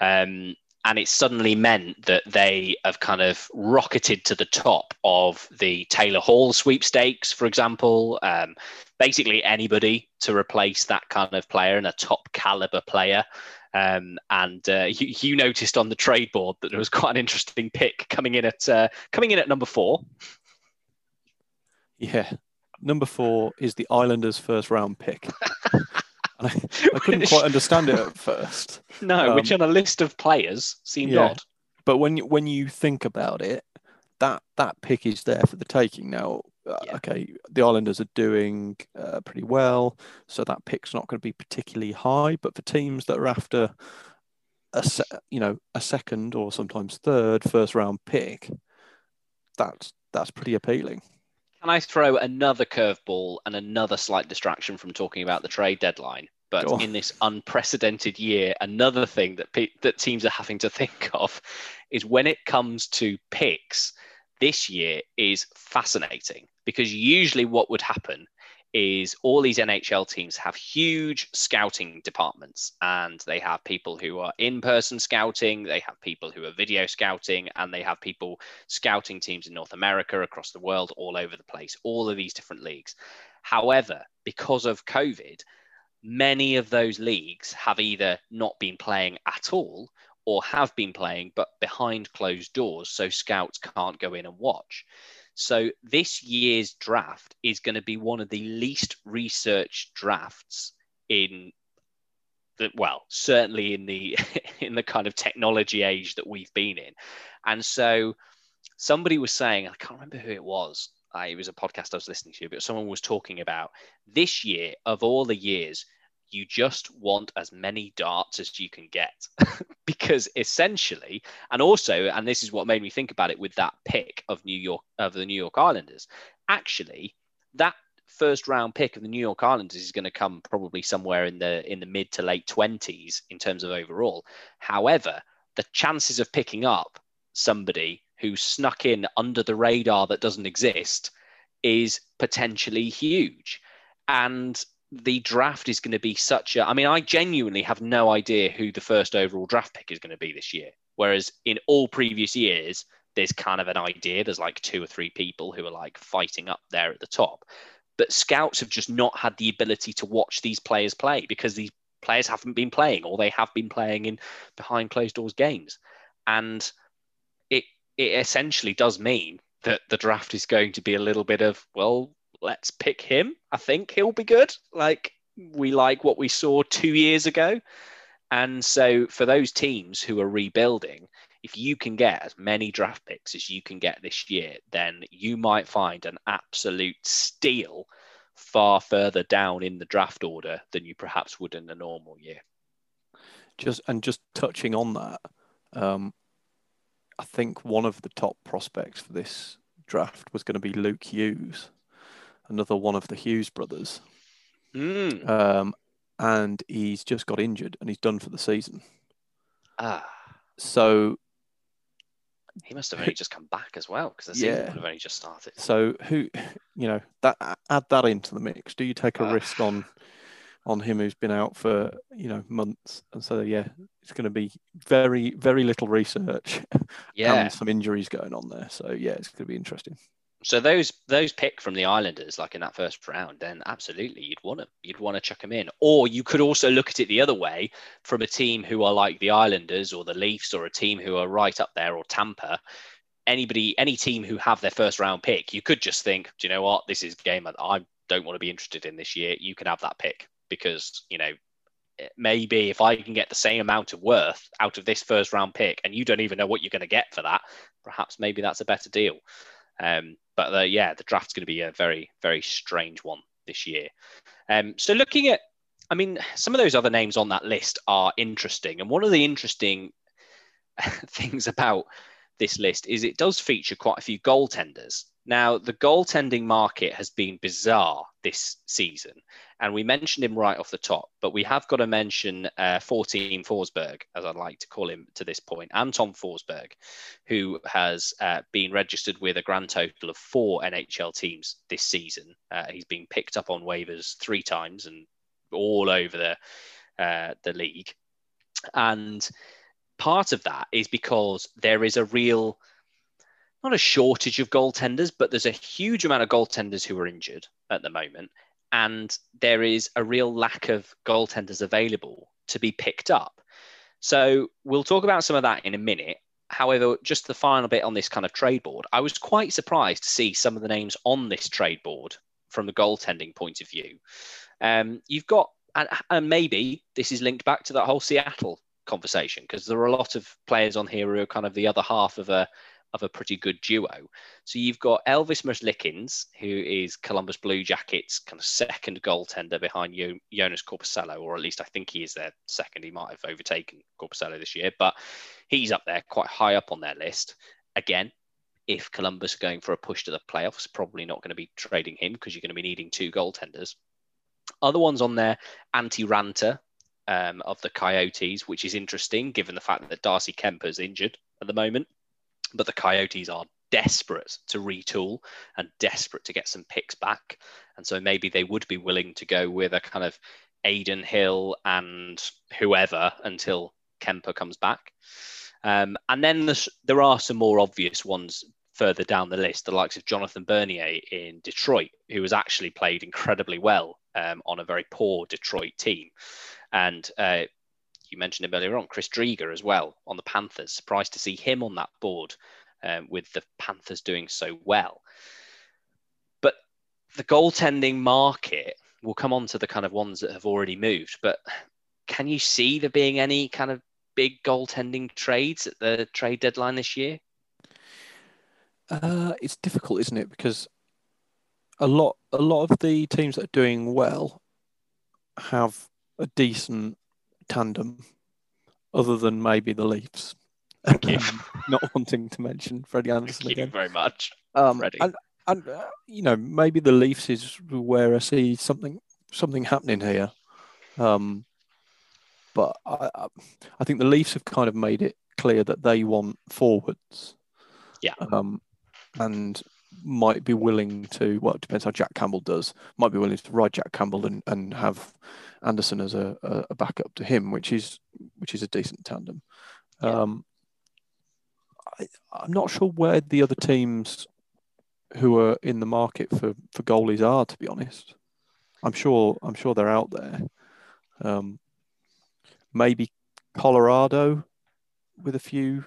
Um, and it suddenly meant that they have kind of rocketed to the top of the Taylor Hall sweepstakes, for example. Um, basically, anybody to replace that kind of player and a top caliber player um, and uh, you, you, noticed on the trade board that there was quite an interesting pick coming in at uh, coming in at number four. Yeah, number four is the Islanders' first round pick. I, I, couldn't quite understand it at first. No, um, which on a list of players seemed yeah, odd. But when when you think about it, that that pick is there for the taking. Now, yeah. okay, the Islanders are doing uh, pretty well, so that pick's not going to be particularly high. But for teams that are after a se- you know a second or sometimes third first round pick, that's that's pretty appealing. Can I throw another curveball and another slight distraction from talking about the trade deadline? But in this unprecedented year, another thing that pe- that teams are having to think of is when it comes to picks this year is fascinating because usually what would happen is all these NHL teams have huge scouting departments and they have people who are in person scouting, they have people who are video scouting, and they have people scouting teams in North America, across the world, all over the place, all of these different leagues. However, because of COVID, many of those leagues have either not been playing at all or have been playing, but behind closed doors, so scouts can't go in and watch. So this year's draft is going to be one of the least researched drafts in the well, certainly in the in the kind of technology age that we've been in. And so somebody was saying, I can't remember who it was. It was a podcast I was listening to, but someone was talking about this year of all the years, you just want as many darts as you can get. Because essentially and also and this is what made me think about it with that pick of new york of the new york islanders actually that first round pick of the new york islanders is going to come probably somewhere in the in the mid to late 20s in terms of overall. However the chances of picking up somebody who snuck in under the radar that doesn't exist is potentially huge. And the draft is going to be such a. I mean, I genuinely have no idea who the first overall draft pick is going to be this year. Whereas in all previous years, there's kind of an idea. There's like two or three people who are like fighting up there at the top. But scouts have just not had the ability to watch these players play because these players haven't been playing or they have been playing in behind closed doors games. And it it essentially does mean that the draft is going to be a little bit of, well, let's pick him. I think he'll be good. Like we like what we saw two years ago. And so for those teams who are rebuilding, if you can get as many draft picks as you can get this year, then you might find an absolute steal far further down in the draft order than you perhaps would in a normal year. Just and just touching on that, um, I think one of the top prospects for this draft was going to be Luke Hughes, another one of the Hughes brothers. Mm. Um, and he's just got injured and he's done for the season. Ah, So he must have only just come back as well because the season Yeah. would have only just started. So who, you know, that add that into the mix. Do you take a Uh. risk on on him who's been out for you know months? And so yeah, it's going to be very very little research Yeah. and some injuries going on there. So yeah, it's going to be interesting. So those those pick from the Islanders, like in that first round, then absolutely you'd want them. You'd want to chuck them in, or you could also look at it the other way from a team who are like the Islanders or the Leafs, or a team who are right up there, or Tampa. Anybody, any team who have their first round pick, you could just think, do you know what, this is game that I don't want to be interested in this year. You can have that pick because you know maybe if I can get the same amount of worth out of this first round pick, and you don't even know what you're going to get for that, perhaps maybe that's a better deal. Um, but uh, yeah, the draft's going to be a very, very strange one this year. Um, so looking at, I mean, some of those other names on that list are interesting. And one of the interesting things about this list is it does feature quite a few goaltenders. Now, the goaltending market has been bizarre this season, and we mentioned him right off the top, but we have got to mention uh, 14 Forsberg, as I'd like to call him to this point, Anton Forsberg, who has uh, been registered with a grand total of four NHL teams this season. Uh, he's been picked up on waivers three times and all over the uh, the league, and part of that is because there is a real not a shortage of goaltenders, but there's a huge amount of goaltenders who are injured at the moment. And there is a real lack of goaltenders available to be picked up. So we'll talk about some of that in a minute. However, just the final bit on this kind of trade board, I was quite surprised to see some of the names on this trade board from the goaltending point of view. Um, you've got, and, and maybe this is linked back to that whole Seattle conversation because there are a lot of players on here who are kind of the other half of a of a pretty good duo. So you've got Elvis Merzlikins, who is Columbus Blue Jackets' kind of second goaltender behind jo- Joonas Korpisalo, or at least I think he is their second. He might have overtaken Corposello this year, but he's up there quite high up on their list. Again, if Columbus are going for a push to the playoffs, probably not going to be trading him because you're going to be needing two goaltenders. Other ones on there, Antti Raanta um, of the Coyotes, which is interesting given the fact that Darcy Kuemper's injured at the moment. But the Coyotes are desperate to retool and desperate to get some picks back. And so maybe they would be willing to go with a kind of Adin Hill and whoever until Kuemper comes back. Um, and then there are some more obvious ones further down the list, the likes of Jonathan Bernier in Detroit, who has actually played incredibly well um, on a very poor Detroit team. And uh, you mentioned him earlier on, Chris Driedger as well on the Panthers. Surprised to see him on that board um, with the Panthers doing so well. But the goaltending market, we'll come on to the kind of ones that have already moved, but can you see there being any kind of big goaltending trades at the trade deadline this year? Uh, it's difficult, isn't it? Because a lot a lot of the teams that are doing well have a decent tandem, other than maybe the Leafs. Thank you. Um, Not wanting to mention Freddie Andersen Thank you again. very much. Um, Freddie. and and uh, you know maybe the Leafs is where I see something something happening here. Um, but I, I I think the Leafs have kind of made it clear that they want forwards. Yeah. Um, and might be willing to. Well, it depends how Jack Campbell does. Might be willing to ride Jack Campbell and, and have Andersen as a, a backup to him, which is which is a decent tandem. Yeah. Um, I, I'm not sure where the other teams who are in the market for, for goalies are, to be honest. I'm sure I'm sure they're out there. Um, maybe Colorado with a few.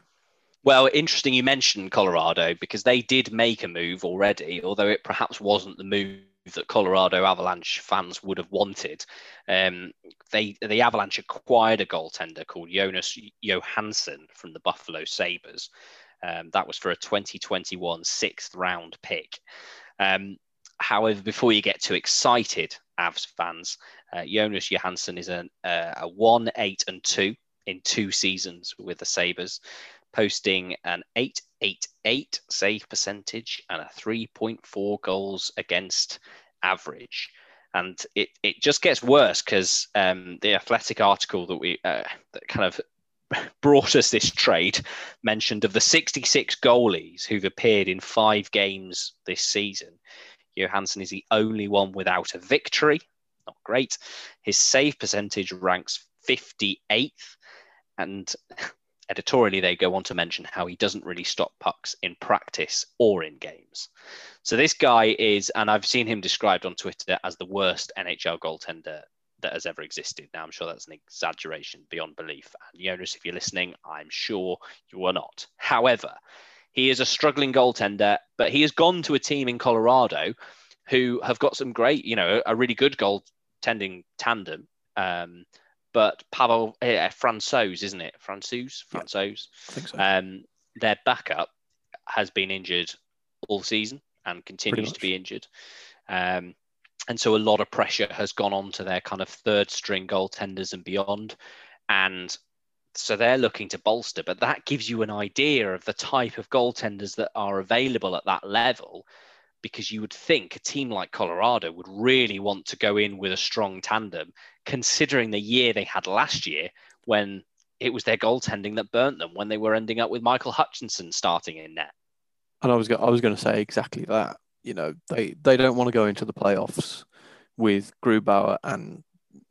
Well, interesting you mentioned Colorado because they did make a move already, although it perhaps wasn't the move that Colorado Avalanche fans would have wanted. Um, they the Avalanche acquired a goaltender called Jonas Johansson from the Buffalo Sabres. Um, that was for a 2021 sixth round pick. Um, however, before you get too excited, Avs fans, uh, Jonas Johansson is an, uh, a 1 8 and 2 in two seasons with the Sabres, posting an 888 save percentage and a 3.4 goals against average. And it, it just gets worse because um, the athletic article that we uh, that kind of brought us this trade mentioned of the 66 goalies who've appeared in five games this season. Johansson is the only one without a victory. Not great. His save percentage ranks 58th. And editorially, they go on to mention how he doesn't really stop pucks in practice or in games. So this guy is, and I've seen him described on Twitter as the worst NHL goaltender that has ever existed. Now, I'm sure that's an exaggeration beyond belief. And Jonas, if you're listening, I'm sure you are not. However, he is a struggling goaltender, but he has gone to a team in Colorado who have got some great, you know, a really good goaltending tandem. Um, but Pavel uh, Francouz, isn't it? Francouz, Francouz. Yeah, I think so. Um, their backup has been injured all season and continues to be injured. Um, and so a lot of pressure has gone on to their kind of third string goaltenders and beyond. And so they're looking to bolster, but that gives you an idea of the type of goaltenders that are available at that level. Because you would think a team like Colorado would really want to go in with a strong tandem, considering the year they had last year when it was their goaltending that burnt them when they were ending up with Michael Hutchinson starting in net. And I was go- I was going to say exactly that. You know, they they don't want to go into the playoffs with Grubauer and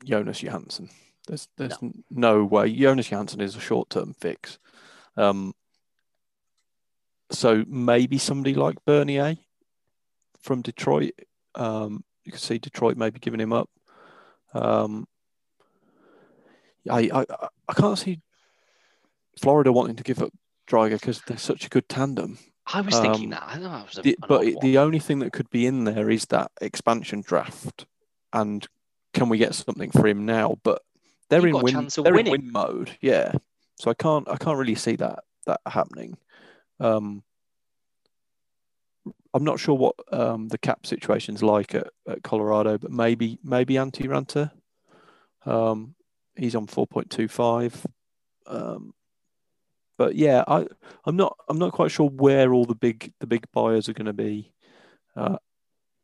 Jonas Johansson. There's there's no, no way. Jonas Johansson is a short term fix. Um, so maybe somebody like Bernier from Detroit. Um, you can see Detroit maybe giving him up. Um, I, I I can't see Florida wanting to give up Driedger because they're such a good tandem. I was thinking um, that. I know that was a, the, but the only thing that could be in there is that expansion draft, and can we get something for him now? But they're in win. They're winning. in win mode. Yeah. So I can't. I can't really see that that happening. Um, I'm not sure what um, the cap situation's like at, at Colorado, but maybe maybe Antti Raanta. Um, he's on 4.25. Um, but yeah, I I'm not I'm not quite sure where all the big the big buyers are going to be uh,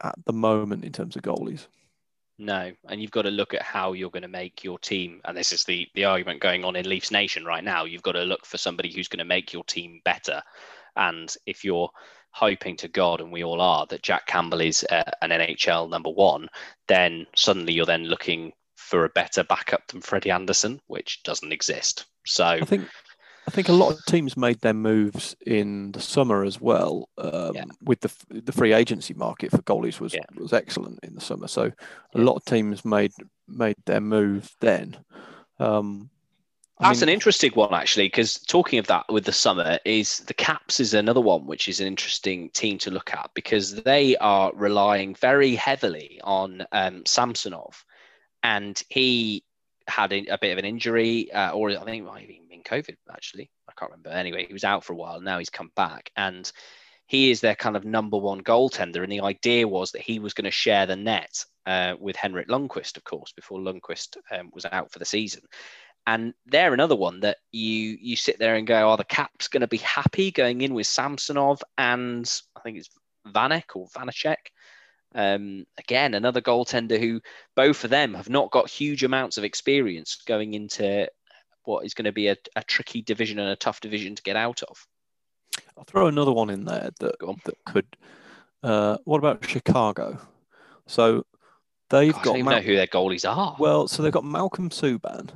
at the moment in terms of goalies. No, and you've got to look at how you're going to make your team. And this is the the argument going on in Leafs Nation right now. You've got to look for somebody who's going to make your team better. And if you're hoping to God, and we all are, that Jack Campbell is uh, an NHL number one, then suddenly you're then looking for a better backup than Freddie Andersen, which doesn't exist. So I think I think a lot of teams made their moves in the summer as well. Um, yeah. With the the free agency market for goalies was yeah. was excellent in the summer, so a lot of teams made made their move then. Um, That's mean, an interesting one actually, because talking of that with the summer is the Caps is another one which is an interesting team to look at because they are relying very heavily on um, Samsonov, and he had a, a bit of an injury, uh, or I think it might have even been COVID actually. I can't remember. Anyway, he was out for a while. Now he's come back, and he is their kind of number one goaltender. And the idea was that he was going to share the net uh, with Henrik Lundqvist, of course, before Lundqvist um, was out for the season. And they're another one that you you sit there and go, are the Caps going to be happy going in with Samsonov and I think it's Vanek or Vanecek? Um, again, another goaltender who both of them have not got huge amounts of experience going into what is going to be a, a tricky division and a tough division to get out of. I'll throw another one in there that that could Uh, what about Chicago? So they've God, I got don't Mal- know who their goalies are. well, so they've got Malcolm Subban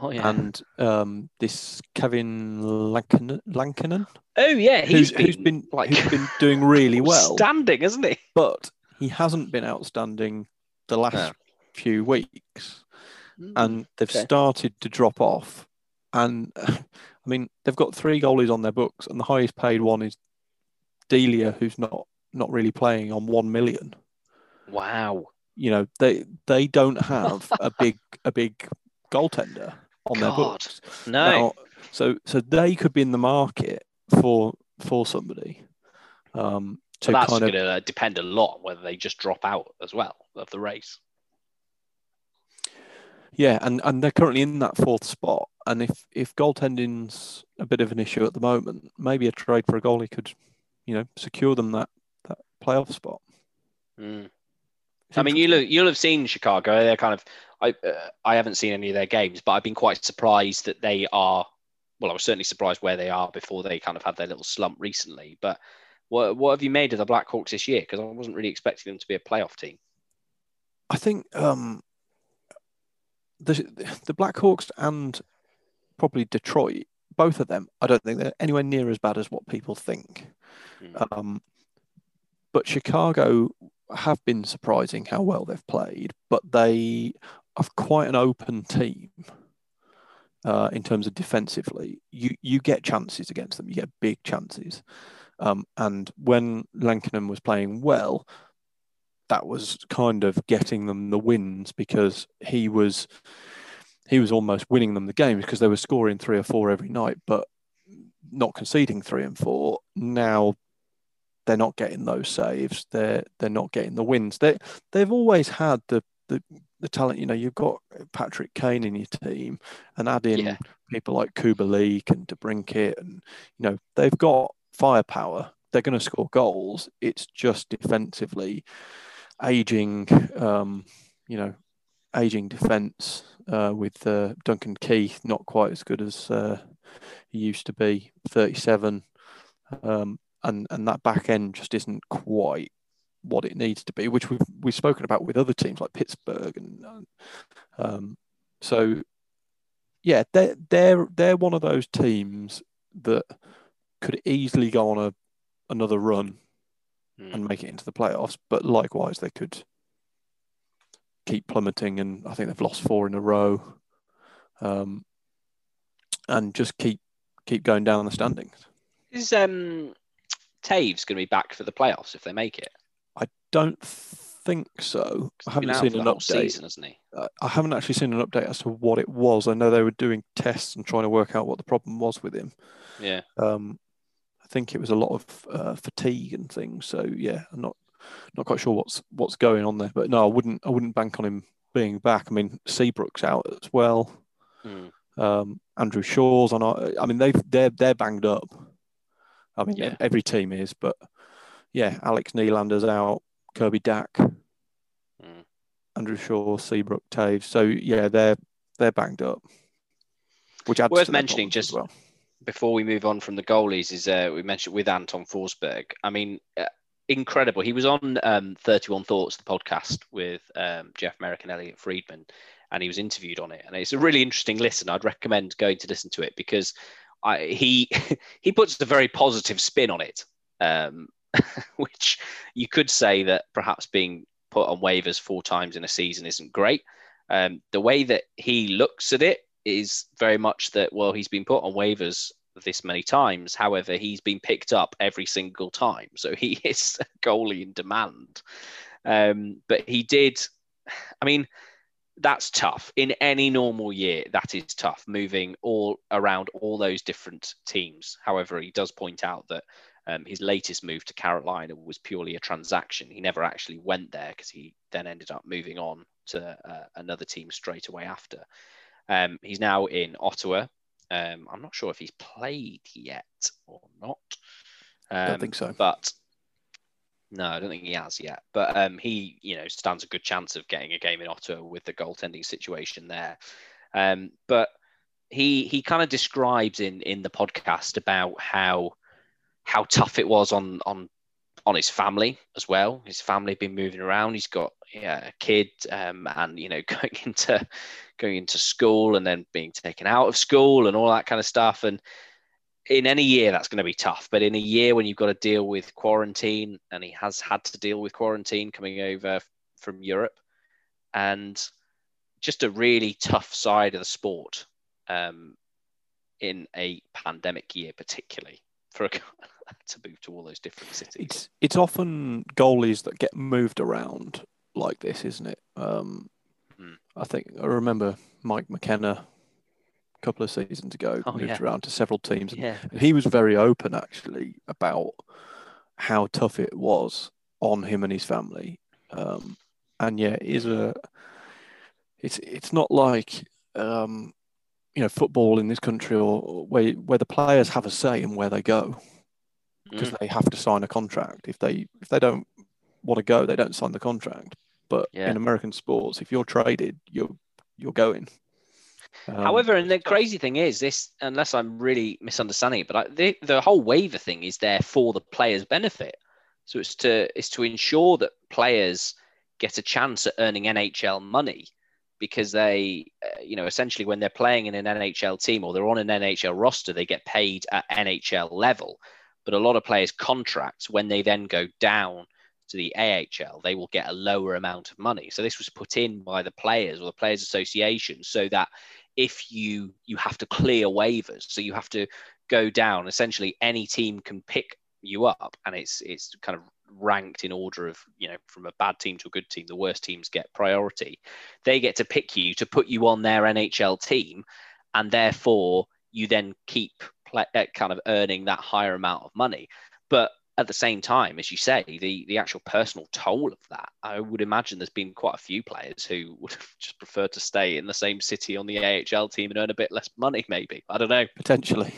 oh yeah. and um, this Kevin Lankinen, Lankinen oh yeah, who's, he's been, who's been like who's been doing really well, standing, hasn't he? but he hasn't been outstanding the last No. few weeks. and they've okay. started to drop off. And I mean, they've got three goalies on their books, and the highest paid one is Delia, who's not not really playing on one million. wow, You know, they they don't have a big a big goaltender on their God, books. no, Now, so so they could be in the market for for somebody um, to but that's kind of going to depend a lot whether they just drop out as well of the race. Yeah, and, and they're currently in that fourth spot. And if if goaltending's a bit of an issue at the moment, maybe a trade for a goalie could, you know, secure them that that playoff spot. Mm. I mean, you interesting. look, you'll have seen Chicago. They're kind of. I uh, I haven't seen any of their games, but I've been quite surprised that they are. Well, I was certainly surprised where they are before they kind of had their little slump recently. But what what have you made of the Blackhawks this year? Because I wasn't really expecting them to be a playoff team. I think um, the the Blackhawks and probably Detroit, both of them, I don't think they're anywhere near as bad as what people think. Mm. Um, but Chicago have been surprising how well they've played, but they are quite an open team uh, in terms of defensively. You you get chances against them, you get big chances. Um, and when Lankinen was playing well, that was kind of getting them the wins because he was he was almost winning them the games because they were scoring three or four every night, but not conceding three and four. Now they're not getting those saves. They're they're not getting the wins. They they've always had the the, the talent. You know, you've got Patrick Kane in your team, and add in Yeah. people like Kuba Kubalik and DeBrincat, and you know they've got firepower. They're going to score goals. It's just defensively aging. Um, you know, aging defence uh, with uh, Duncan Keith not quite as good as uh, he used to be. Thirty-seven. Um, and and that back end just isn't quite what it needs to be, which we've we've spoken about with other teams like Pittsburgh, and um, so yeah, they're they're they're one of those teams that could easily go on a another run Mm. and make it into the playoffs, but likewise they could keep plummeting, and I think they've lost four in a row, um, and just keep keep going down the standings. Is um Toews going to be back for the playoffs if they make it? I don't think so. I haven't seen an update. season, hasn't he? Uh, I haven't actually seen an update as to what it was. I know they were doing tests and trying to work out what the problem was with him. Yeah. Um, I think it was a lot of uh, fatigue and things. So yeah, I'm not not quite sure what's what's going on there. But no, I wouldn't I wouldn't bank on him being back. I mean, Seabrook's out as well. Mm. Um, Andrew Shaw's on. our- I mean, they've they're they're banged up. I mean, Yeah. every team is, but yeah, Alex Nylander's out. Kirby Dack, Mm. Andrew Shaw, Seabrook, Toews. So yeah, they're they're banged up. Which adds Worth mentioning just- well. before we move on from the goalies is uh, we mentioned with Anton Forsberg. I mean, uh, incredible. He was on um, 31 Thoughts, the podcast with um, Jeff Marek and Elliotte Friedman, and he was interviewed on it. And it's a really interesting listen. I'd recommend going to listen to it because I, he he puts a very positive spin on it, um, which you could say that perhaps being put on waivers four times in a season isn't great. Um, the way that he looks at it is very much that well he's been put on waivers this many times. However he's been picked up every single time. So he is a goalie in demand. Um, but he did i mean that's tough. In any normal year that is tough moving all around all those different teams. However he does point out that um, his latest move to carolina was purely a transaction he never actually went there because he then ended up moving on to uh, another team straight away after um, he's now in Ottawa. Um, I'm not sure if he's played yet or not. Um, don't think so. But no, I don't think he has yet. But um, he, you know, stands a good chance of getting a game in Ottawa with the goaltending situation there. Um, but he he kind of describes in in the podcast about how how tough it was on on on his family as well. His family been moving around. He's got yeah, a kid, um, and you know, going into going into school and then being taken out of school and all that kind of stuff. And in any year, that's going to be tough. But in a year when you've got to deal with quarantine, and he has had to deal with quarantine coming over from Europe, and just a really tough side of the sport um, in a pandemic year, particularly for a, to move to all those different cities. It's it's often goalies that get moved around like this, isn't it? Um, Hmm. I think I remember Mike McKenna a couple of seasons ago Oh, moved yeah. around to several teams. and Yeah. he was very open actually about how tough it was on him and his family. Um, and yeah, it is a it's it's not like um, you know football in this country or where where the players have a say in where they go because Mm. they have to sign a contract. If they if they don't want to go, they don't sign the contract. But Yeah. in American sports, if you're traded, you're you're going. Um, However, and the crazy thing is this, unless I'm really misunderstanding it, but I, the, the whole waiver thing is there for the players' benefit. So it's to it's to ensure that players get a chance at earning NHL money because they, uh, you know, essentially when they're playing in an NHL team or they're on an NHL roster, they get paid at NHL level. But a lot of players' contracts, when they then go down to the AHL, they will get a lower amount of money. So this was put in by the players or the Players Association so that if you you have to clear waivers, so you have to go down. Essentially, any team can pick you up, and it's it's kind of ranked in order of you know from a bad team to a good team. The worst teams get priority. They get to pick you to put you on their NHL team, and therefore you then keep uh, kind of earning that higher amount of money. But at the same time, as you say, the the actual personal toll of that, I would imagine there's been quite a few players who would have just preferred to stay in the same city on the AHL team and earn a bit less money. Maybe I don't know. potentially.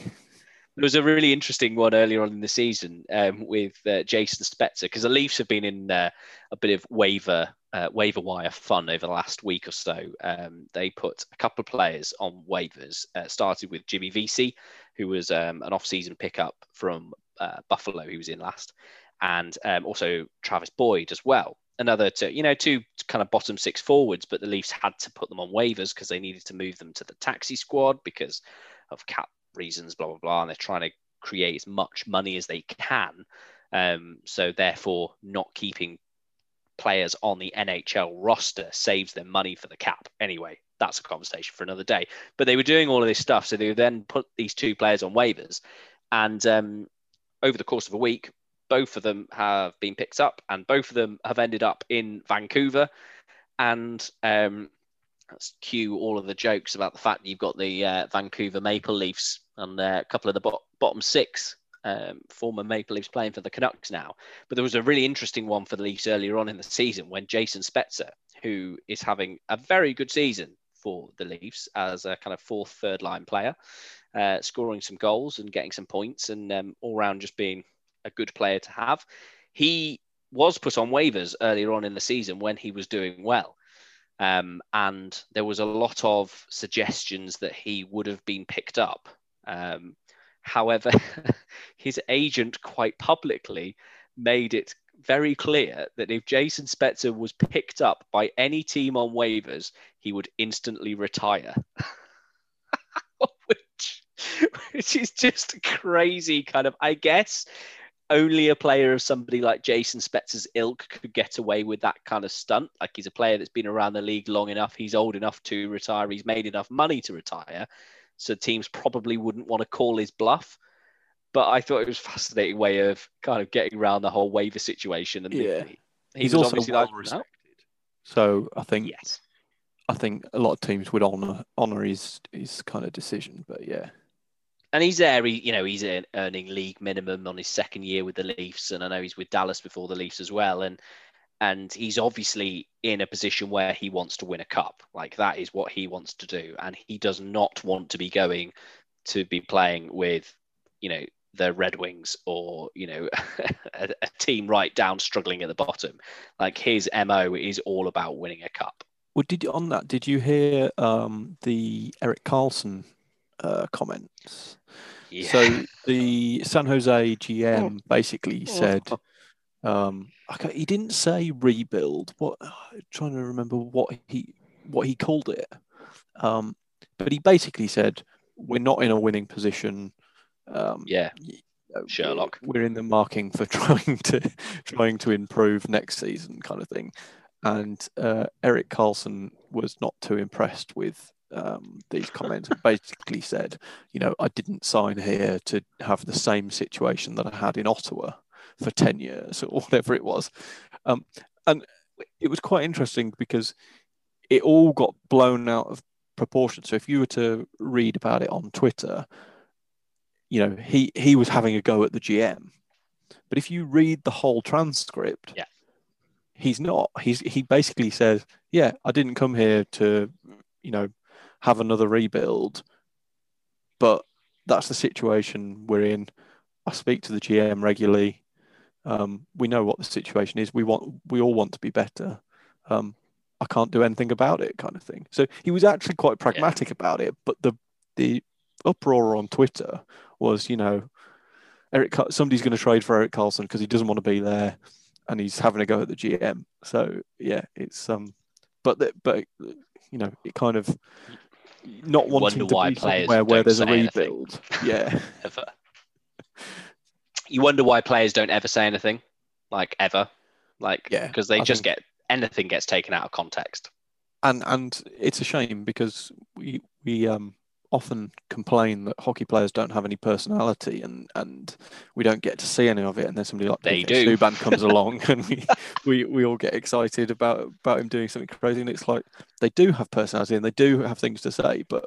There was a really interesting one earlier on in the season um, with uh, Jason Spezza because the Leafs have been in uh, a bit of waiver uh, waiver wire fun over the last week or so. Um, they put a couple of players on waivers. Uh, started with Jimmy Vesey, who was um, an off-season pickup from uh, Buffalo, who was in last, and um, also Travis Boyd as well. Another two, you know, two kind of bottom six forwards, but the Leafs had to put them on waivers because they needed to move them to the taxi squad because of cap reasons, blah blah blah, and they're trying to create as much money as they can. Um, so therefore, not keeping players on the NHL roster saves them money for the cap. Anyway, that's a conversation for another day. But they were doing all of this stuff, so they then put these two players on waivers, and um, over the course of a week, both of them have been picked up, and both of them have ended up in Vancouver. And um, let's cue all of the jokes about the fact that you've got the uh, Vancouver Maple Leafs and a couple of the bot- bottom six um, former Maple Leafs playing for the Canucks now. But there was a really interesting one for the Leafs earlier on in the season when Jason Spezza, who is having a very good season for the Leafs as a kind of fourth, third line player, uh, scoring some goals and getting some points and um, all round just being a good player to have. He was put on waivers earlier on in the season when he was doing well. Um, and there was a lot of suggestions that he would have been picked up. Um, however, his agent quite publicly made it very clear that if Jason Spezza was picked up by any team on waivers, he would instantly retire. which, which is just crazy kind of, I guess, only a player of somebody like Jason Spezza's ilk could get away with that kind of stunt. Like he's a player that's been around the league long enough, he's old enough to retire, he's made enough money to retire. So teams probably wouldn't want to call his bluff. But I thought it was a fascinating way of kind of getting around the whole waiver situation. And Yeah. he, he He's was also well like, "No." respected. So I think yes. I think a lot of teams would honor honor his his kind of decision. But yeah, and he's there. He, you know, he's earning league minimum on his second year with the Leafs, and I know he's with Dallas before the Leafs as well. And and he's obviously in a position where he wants to win a cup. Like that is what he wants to do, and he does not want to be going to be playing with, you know, the Red Wings or you know a, a team right down struggling at the bottom. Like his mo is all about winning a cup. well, did you on that? Did you hear um, the Erik Karlsson uh, comments? Yeah. So the San Jose GM basically Oh. said Um, he didn't say rebuild. What? I'm trying to remember what he what he called it. Um, but he basically said we're not in a winning position. Um, yeah, Sherlock. We're in the marking for trying to trying to improve next season, kind of thing. And uh, Erik Karlsson was not too impressed with um, these comments basically said, you know, I didn't sign here to have the same situation that I had in Ottawa for 10 years or whatever it was. Um, and it was quite interesting because it all got blown out of proportion. So if you were to read about it on Twitter, you know, he, he was having a go at the GM. But if you read the whole transcript, yeah. he's not. He's he basically says, Yeah, I didn't come here to, you know, have another rebuild. But that's the situation we're in. I speak to the GM regularly. Um, we know what the situation is. We want, we all want to be better. Um, I can't do anything about it, kind of thing. So he was actually quite pragmatic yeah. about it. But the the uproar on Twitter was, you know, Erik, somebody's going to trade for Erik Karlsson because he doesn't want to be there, and he's having a go at the GM. So yeah, it's um, but the, but you know, it kind of not wanting wonder to be somewhere where there's a rebuild. Yeah. ever. You wonder why players don't ever say anything, like ever, like yeah, because they I just think... get anything gets taken out of context. And and it's a shame because we we um often complain that hockey players don't have any personality and and we don't get to see any of it and then somebody like they do. Subban comes along and we, we we all get excited about about him doing something crazy and it's like they do have personality and they do have things to say but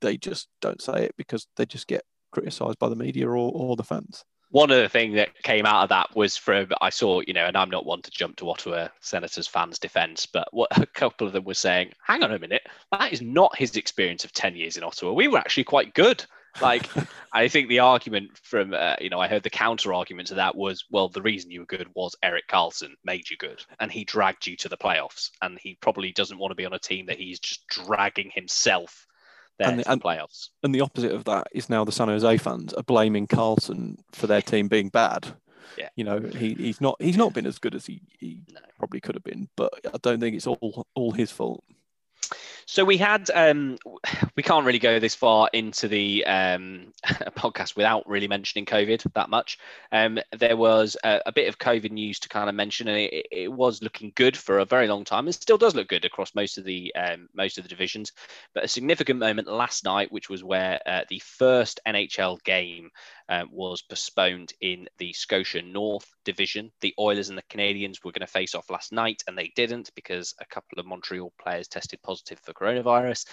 they just don't say it because they just get criticized by the media or, or the fans one other thing that came out of that was from I saw, you know, and I'm not one to jump to Ottawa Senators fans' defence, but what a couple of them were saying, hang on a minute, that is not his experience of 10 years in Ottawa. We were actually quite good. Like, I think the argument from, uh, you know, I heard the counter argument to that was, well, the reason you were good was Erik Karlsson made you good and he dragged you to the playoffs. And he probably doesn't want to be on a team that he's just dragging himself there and the, and, playoffs. And the opposite of that is now the San Jose fans are blaming Karlsson for their team being bad. Yeah. You know, he, he's not he's not been as good as he, he no. probably could have been, but I don't think it's all all his fault. So we had, um, we can't really go this far into the um, podcast without really mentioning COVID that much. Um, there was a, a, bit of COVID news to kind of mention, and it, it, was looking good for a very long time. and still does look good across most of the um, most of the divisions. But a significant moment last night, which was where uh, the first NHL game um, was postponed in the Scotia North division. The Oilers and the Canadiens were going to face off last night, and they didn't because a couple of Montreal players tested positive for coronavirus.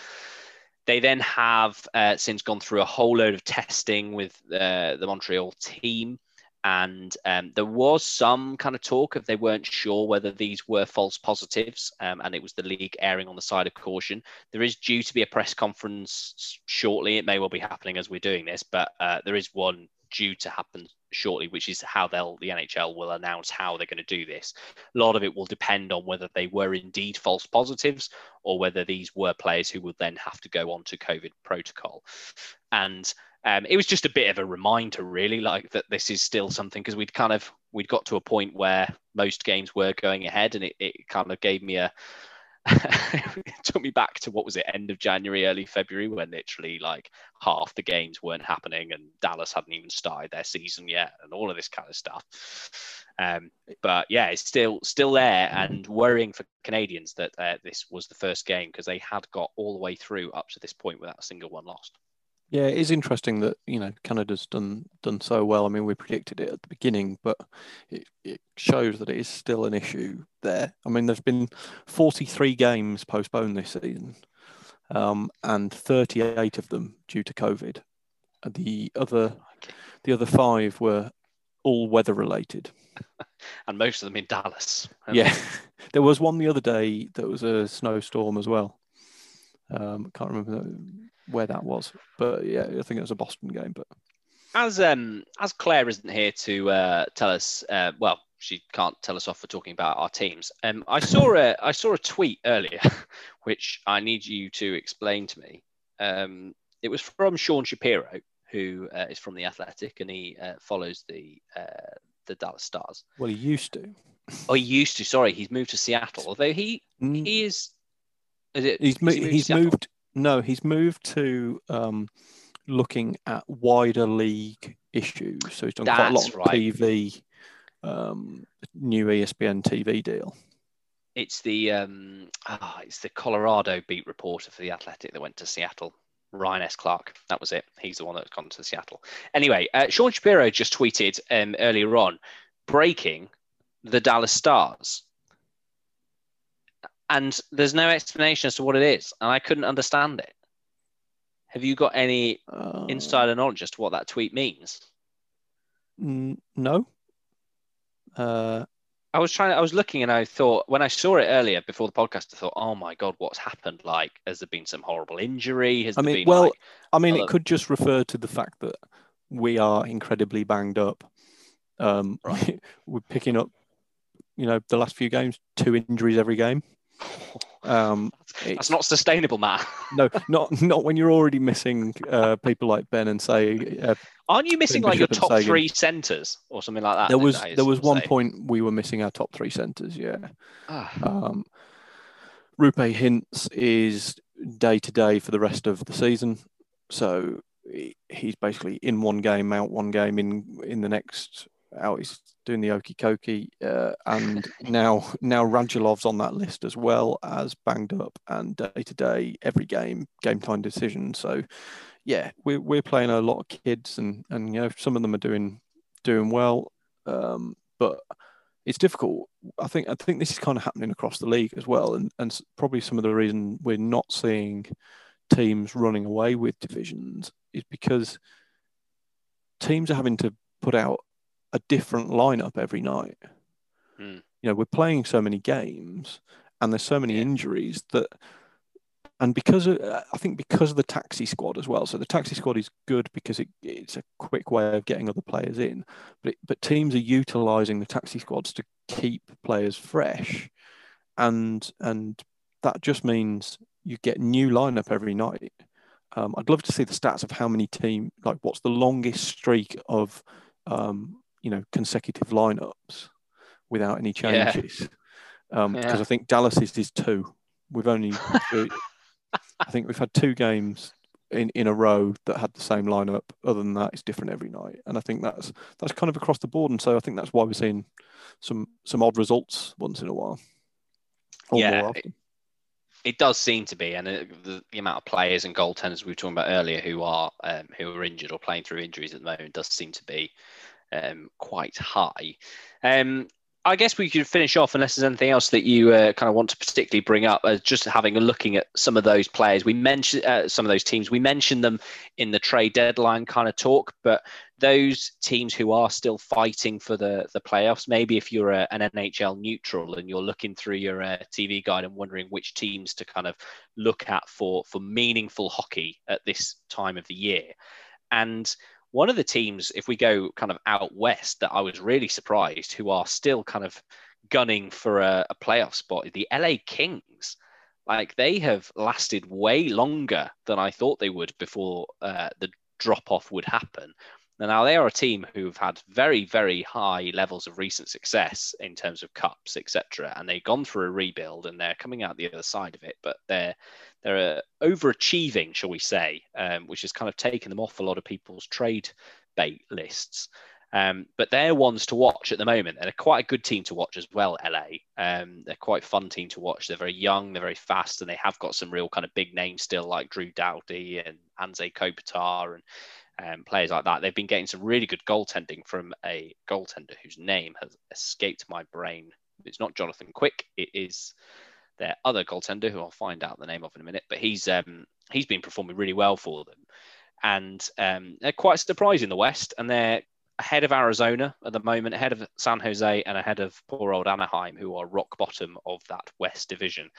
They then have uh, since gone through a whole load of testing with uh, the Montreal team. And um, there was some kind of talk of they weren't sure whether these were false positives, um, and it was the league erring on the side of caution. There is due to be a press conference shortly. It may well be happening as we're doing this, but uh, there is one due to happen shortly, which is how they'll the NHL will announce how they're going to do this. A lot of it will depend on whether they were indeed false positives or whether these were players who would then have to go on to COVID protocol. And um, it was just a bit of a reminder, really, like that this is still something because we'd kind of we'd got to a point where most games were going ahead, and it, it kind of gave me a it took me back to what was it end of January, early February, when literally like half the games weren't happening and Dallas hadn't even started their season yet, and all of this kind of stuff. Um, but yeah, it's still still there and worrying for Canadians that uh, this was the first game because they had got all the way through up to this point without a single one lost. Yeah, it is interesting that you know Canada's done done so well. I mean, we predicted it at the beginning, but it, it shows that it is still an issue there. I mean, there's been 43 games postponed this season, um, and 38 of them due to COVID. The other the other five were all weather related, and most of them in Dallas. Yeah, there was one the other day that was a snowstorm as well. Um, I can't remember where that was. But yeah, I think it was a Boston game. But as um as Claire isn't here to uh, tell us, uh, well, she can't tell us off for talking about our teams. Um, I saw a I saw a tweet earlier, which I need you to explain to me. Um, it was from Sean Shapiro, who uh, is from the Athletic, and he uh, follows the uh, the Dallas Stars. Well, he used to. Oh, he used to. Sorry, he's moved to Seattle. Although he Mm, he is. Is it? he's mo- he moved he's moved. No, he's moved to um, looking at wider league issues. So he's done quite a lot of right. TV, um, new ESPN TV deal. It's the um, ah, it's the Colorado beat reporter for the Athletic that went to Seattle. Ryan S. Clark. That was it. He's the one that's gone to Seattle. Anyway, uh, Sean Shapiro just tweeted um, earlier on, breaking the Dallas Stars. And there's no explanation as to what it is, and I couldn't understand it. Have you got any Uh, insider knowledge as to what that tweet means? n- no. Uh, I was trying. I was looking, and I thought when I saw it earlier before the podcast, I thought, "Oh my god, what's happened? Like, has there been some horrible injury? Has I there mean, been well, like, I mean, Hello. it could just refer to the fact that we are incredibly banged up. Um, Right. we're picking up, you know, the last few games, two injuries every game. Um, that's not sustainable, Matt. no, not not when you're already missing uh, people like Ben and say. Uh, Aren't you missing Ben like your Bishop top Seguin. three centres or something like that? there was that there was one say? point we were missing our top three centres. Yeah. Ah, Um, Roope Hintz is day to day for the rest of the season, so he's basically in one game, out one game, in in the next out. He's doing the okey cokey, uh, and now now Radulov's on that list as well as banged up and day to day every game game time decision. So yeah, we're we're playing a lot of kids, and and you know some of them are doing doing well, um, but it's difficult. I think I think this is kind of happening across the league as well, and and probably some of the reason we're not seeing teams running away with divisions is because teams are having to put out a different lineup every night. Hmm. You know, we're playing so many games, and there's so many Yeah. injuries that, and because of, I think because of the taxi squad as well. So the taxi squad is good because it, it's a quick way of getting other players in, but it, but teams are utilising the taxi squads to keep players fresh, and and that just means you get new lineup every night. Um, I'd love to see the stats of how many team like what's the longest streak of um, you know consecutive lineups without any Yeah. changes. Because Yeah. I think Dallas is, is two. We've only I think we've had two games in, in a row that had the same lineup. Other than that, it's different every night, and I think that's that's kind of across the board. And so I think that's why we're seeing some some odd results once in a while. Yeah, often. it does seem to be, and uh, the, the amount of players and goaltenders we were talking about earlier who are um, who are injured or playing through injuries at the moment does seem to be um, quite high. Um, I guess we could finish off unless there's anything else that you uh, kind of want to particularly bring up. Uh, just having a looking at some of those players, we mentioned uh, some of those teams. We mentioned them in the trade deadline kind of talk, but those teams who are still fighting for the the playoffs. Maybe if you're a, an NHL neutral and you're looking through your uh, TV guide and wondering which teams to kind of look at for for meaningful hockey at this time of the year, and one of the teams, if we go kind of out west, that I was really surprised, who are still kind of gunning for a, a playoff spot, the LA Kings. Like they have lasted way longer than I thought they would before uh, the drop off would happen. Now they are a team who've had very, very high levels of recent success in terms of cups, etc. And they've gone through a rebuild and they're coming out the other side of it. But they're they're uh, overachieving, shall we say, um, which has kind of taken them off a lot of people's trade bait lists. Um, but they're ones to watch at the moment. They're quite a good team to watch as well, LA. Um, they're quite fun team to watch. They're very young, they're very fast, and they have got some real kind of big names still, like Drew Doughty and Anze Kopitar and um, players like that. They've been getting some really good goaltending from a goaltender whose name has escaped my brain. It's not Jonathan Quick. It is their other goaltender, who I'll find out the name of in a minute. But he's um, he's been performing really well for them, and um, they're quite surprised in the West, and they're ahead of Arizona at the moment, ahead of San Jose, and ahead of poor old Anaheim, who are rock bottom of that West division,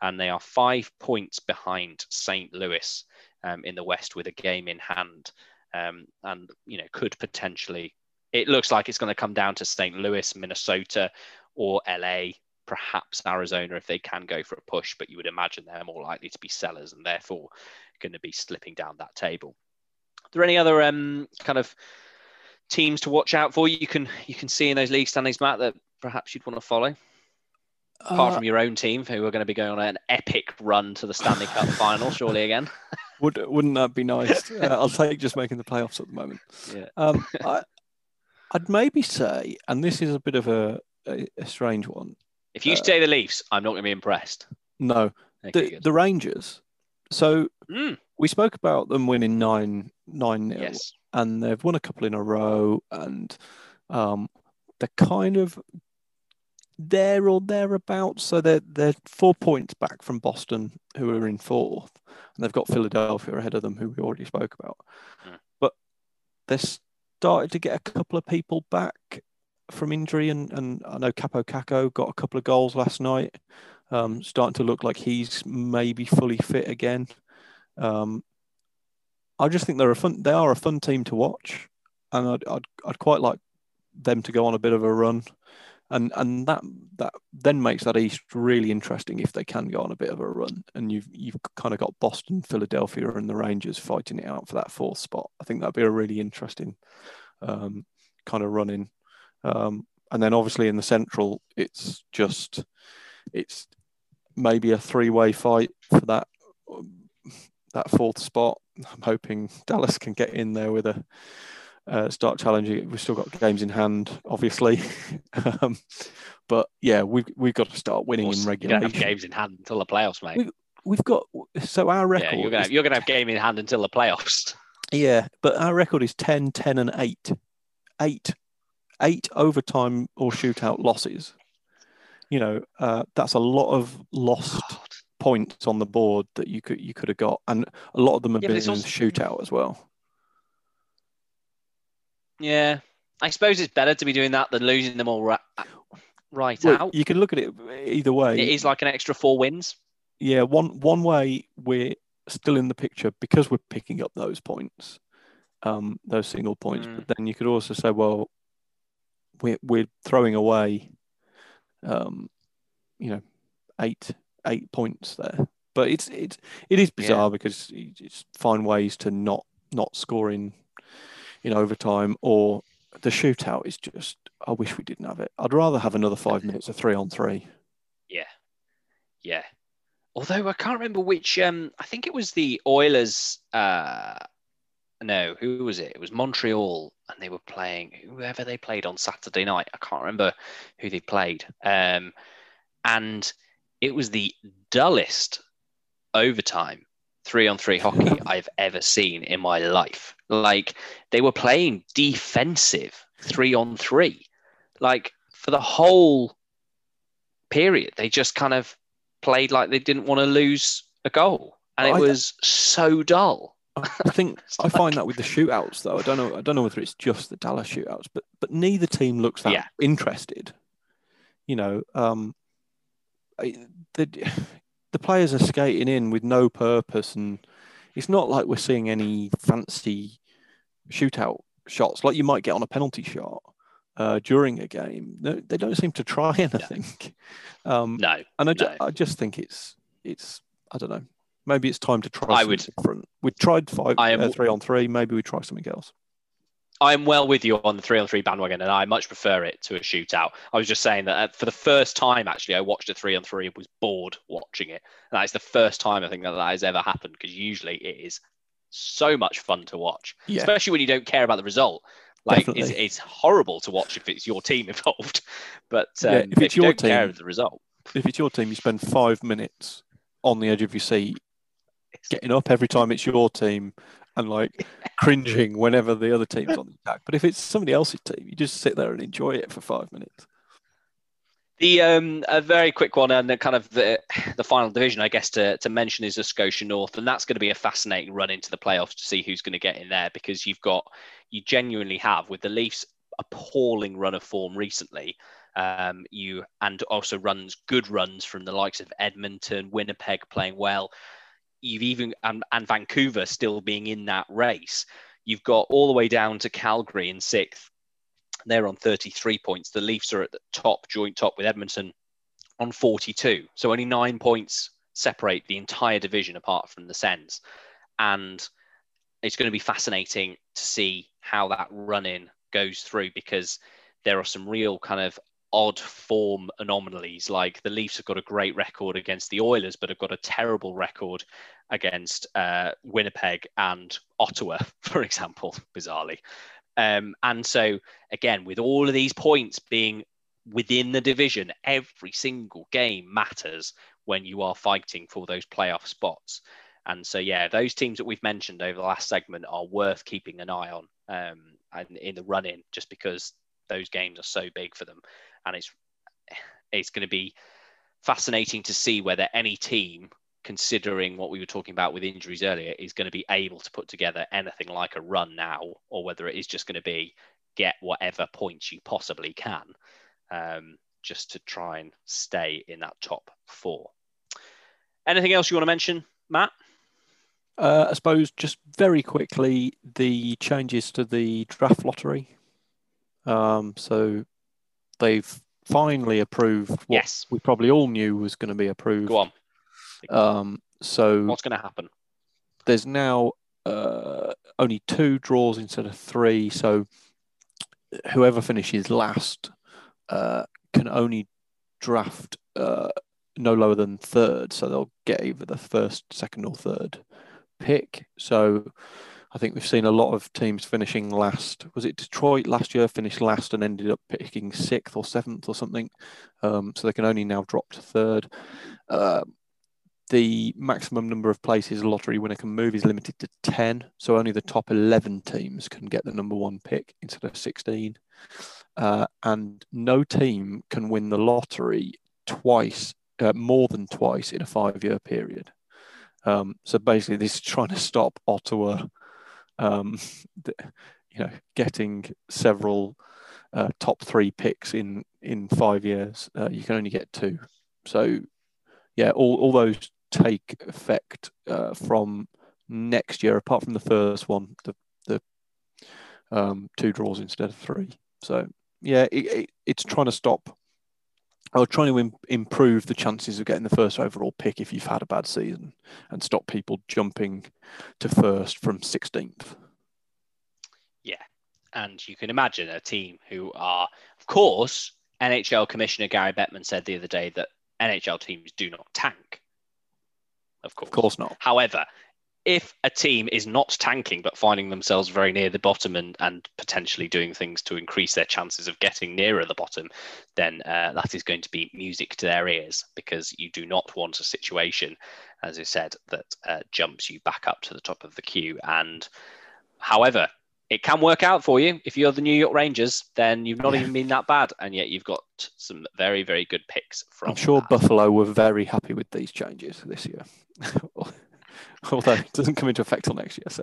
and they are five points behind St. Louis um, in the West with a game in hand, um, and you know could potentially. It looks like it's going to come down to St. Louis, Minnesota, or LA perhaps Arizona if they can go for a push, but you would imagine they're more likely to be sellers and therefore going to be slipping down that table. Are there any other um, kind of teams to watch out for? You can you can see in those league standings, Matt, that perhaps you'd want to follow. Apart Uh, from your own team, who are going to be going on an epic run to the Stanley Cup final, surely again. would wouldn't that be nice? Uh, I'll take just making the playoffs at the moment. Yeah. Um, I, I'd maybe say, and this is a bit of a, a, a strange one. If you Uh, stay the Leafs, I'm not going to be impressed. No, Okay, the, good. the Rangers. So Mm, we spoke about them winning nine nine nil, yes. and they've won a couple in a row, and um, they're kind of there or thereabouts. So they're they're four points back from Boston, who are in fourth, and they've got Philadelphia ahead of them, who we already spoke about. Mm. But they're started to get a couple of people back from injury, and and I know Kaapo Kakko got a couple of goals last night. Um, starting to look like he's maybe fully fit again. Um, I just think they're a fun. They are a fun team to watch, and I'd, I'd I'd quite like them to go on a bit of a run, and and that that then makes that East really interesting if they can go on a bit of a run, and you've you've kind of got Boston, Philadelphia, and the Rangers fighting it out for that fourth spot. I think that'd be a really interesting um, kind of running, um, and then obviously in the Central, it's just it's maybe a three-way fight for that that fourth spot. I'm hoping Dallas can get in there with a uh, start challenging. We've still got games in hand, obviously, um, but yeah, we've we've got to start winning Course, in You're going to have regulation. games in hand until the playoffs, mate. We- We've got so our record. yeah, you're going is- to you're to have game in hand until the playoffs. yeah, but our record is 10, 10 and 8. 8 overtime or shootout losses. You know, uh, that's a lot of lost God. points on the board that you could you could have got, and a lot of them have Yeah, been in also- shootout as well. Yeah, I suppose it's better to be doing that than losing them all right, right Well, out. you can look at it either way. It is like an extra four wins. yeah, one one way we're still in the picture because we're picking up those points, um, those single points. Mm. But then you could also say, well, we're we're throwing away, um, you know, eight eight points there. But it's it's it is bizarre because you just find ways to not not score in overtime or the shootout is just. I wish we didn't have it. I'd rather have another five minutes of three on three. Yeah. Yeah. Although I can't remember which. Um, I think it was the Oilers. Uh, no, who was it? It was Montreal, and they were playing whoever they played on Saturday night. I can't remember who they played. Um, and it was the dullest overtime three on three hockey I've ever seen in my life. Like they were playing defensive three on three, like for the whole period. They just kind of played like they didn't want to lose a goal, and it I- was so dull. I think I find that with the shootouts though. I don't know. I don't know whether it's just the Dallas shootouts, but but neither team looks that Yeah. interested. You know, um, I- the the players are skating in with no purpose, and it's not like we're seeing any fancy shootout shots like you might get on a penalty shot uh, during a game. No, they don't seem to try anything. Um, No, and I, ju- No. I just think it's it's I don't know. Maybe it's time to try. I something would- different. We tried five, I am- uh, three on three. Maybe we try something else. I'm well with you on the three on three bandwagon, and I much prefer it to a shootout. I was just saying that uh, for the first time, actually, I watched a three on three and was bored watching it. And that is the first time I think that that has ever happened because usually it is so much fun to watch, Yeah, especially when you don't care about the result. Like it's, it's horrible to watch if it's your team involved, but um, Yeah, if it's you your don't care of the result, if it's your team, you spend five minutes on the edge of your seat, getting up every time it's your team, and like cringing whenever the other team's on the attack. But if it's somebody else's team, you just sit there and enjoy it for five minutes. The um, a very quick one and the kind of the the final division, I guess, to, to mention is the Scotia North, and that's going to be a fascinating run into the playoffs to see who's going to get in there because you've got you genuinely have with the Leafs appalling run of form recently, um, you and also runs good runs from the likes of Edmonton, Winnipeg playing well. You've even and, and Vancouver still being in that race. You've got all the way down to Calgary in sixth, they're on 33 points. The Leafs are at the top, joint top with Edmonton on 42. So only nine points separate the entire division apart from the Sens. And it's going to be fascinating to see how that run in goes through because there are some real kind of odd form anomalies. Like the Leafs have got a great record against the Oilers, but have got a terrible record against uh, Winnipeg and Ottawa, for example, bizarrely. Um, and so, again, with all of these points being within the division, every single game matters when you are fighting for those playoff spots. And so, yeah, those teams that we've mentioned over the last segment are worth keeping an eye on um, and in the run in, just because those games are so big for them. And it's it's going to be fascinating to see whether any team, considering what we were talking about with injuries earlier, is going to be able to put together anything like a run now, or whether it is just going to be get whatever points you possibly can, um, just to try and stay in that top four. Anything else you want to mention, Matt? Uh, I suppose just very quickly the changes to the draft lottery. Um, so they've finally approved what Yes. we probably all knew was going to be approved. Go on. Um, so What's going to happen? there's now uh, only two draws instead of three. So whoever finishes last uh, can only draft uh, no lower than third. So they'll get either the first, second, or third pick. So I think we've seen a lot of teams finishing last. Was it Detroit last year finished last and ended up picking sixth or seventh or something? Um, so they can only now drop to third. Uh, the maximum number of places a lottery winner can move is limited to 10. So only the top 11 teams can get the number one pick instead of 16. Uh, and no team can win the lottery twice, uh, more than twice in a five year period. Um, so basically, this is trying to stop Ottawa, um, you know, getting several uh, top three picks in in five years. Uh, you can only get two. So yeah, all, all those take effect uh, from next year, apart from the first one, the the um, two draws instead of three. So yeah, it, it, it's trying to stop or trying to Im- improve the chances of getting the first overall pick if you've had a bad season, and stop people jumping to first from 16th. Yeah. And you can imagine a team who are, of course, NHL Commissioner Gary Bettman said the other day that NHL teams do not tank. Of course. Of course not. However, if a team is not tanking but finding themselves very near the bottom and, and potentially doing things to increase their chances of getting nearer the bottom, then uh, that is going to be music to their ears because you do not want a situation, as I said, that uh, jumps you back up to the top of the queue. And however, it can work out for you. If you're the New York Rangers, then you've not Yeah. even been that bad, and yet you've got some very, very good picks from. I'm sure that. Buffalo were very happy with these changes this year, although it doesn't come into effect till next year. So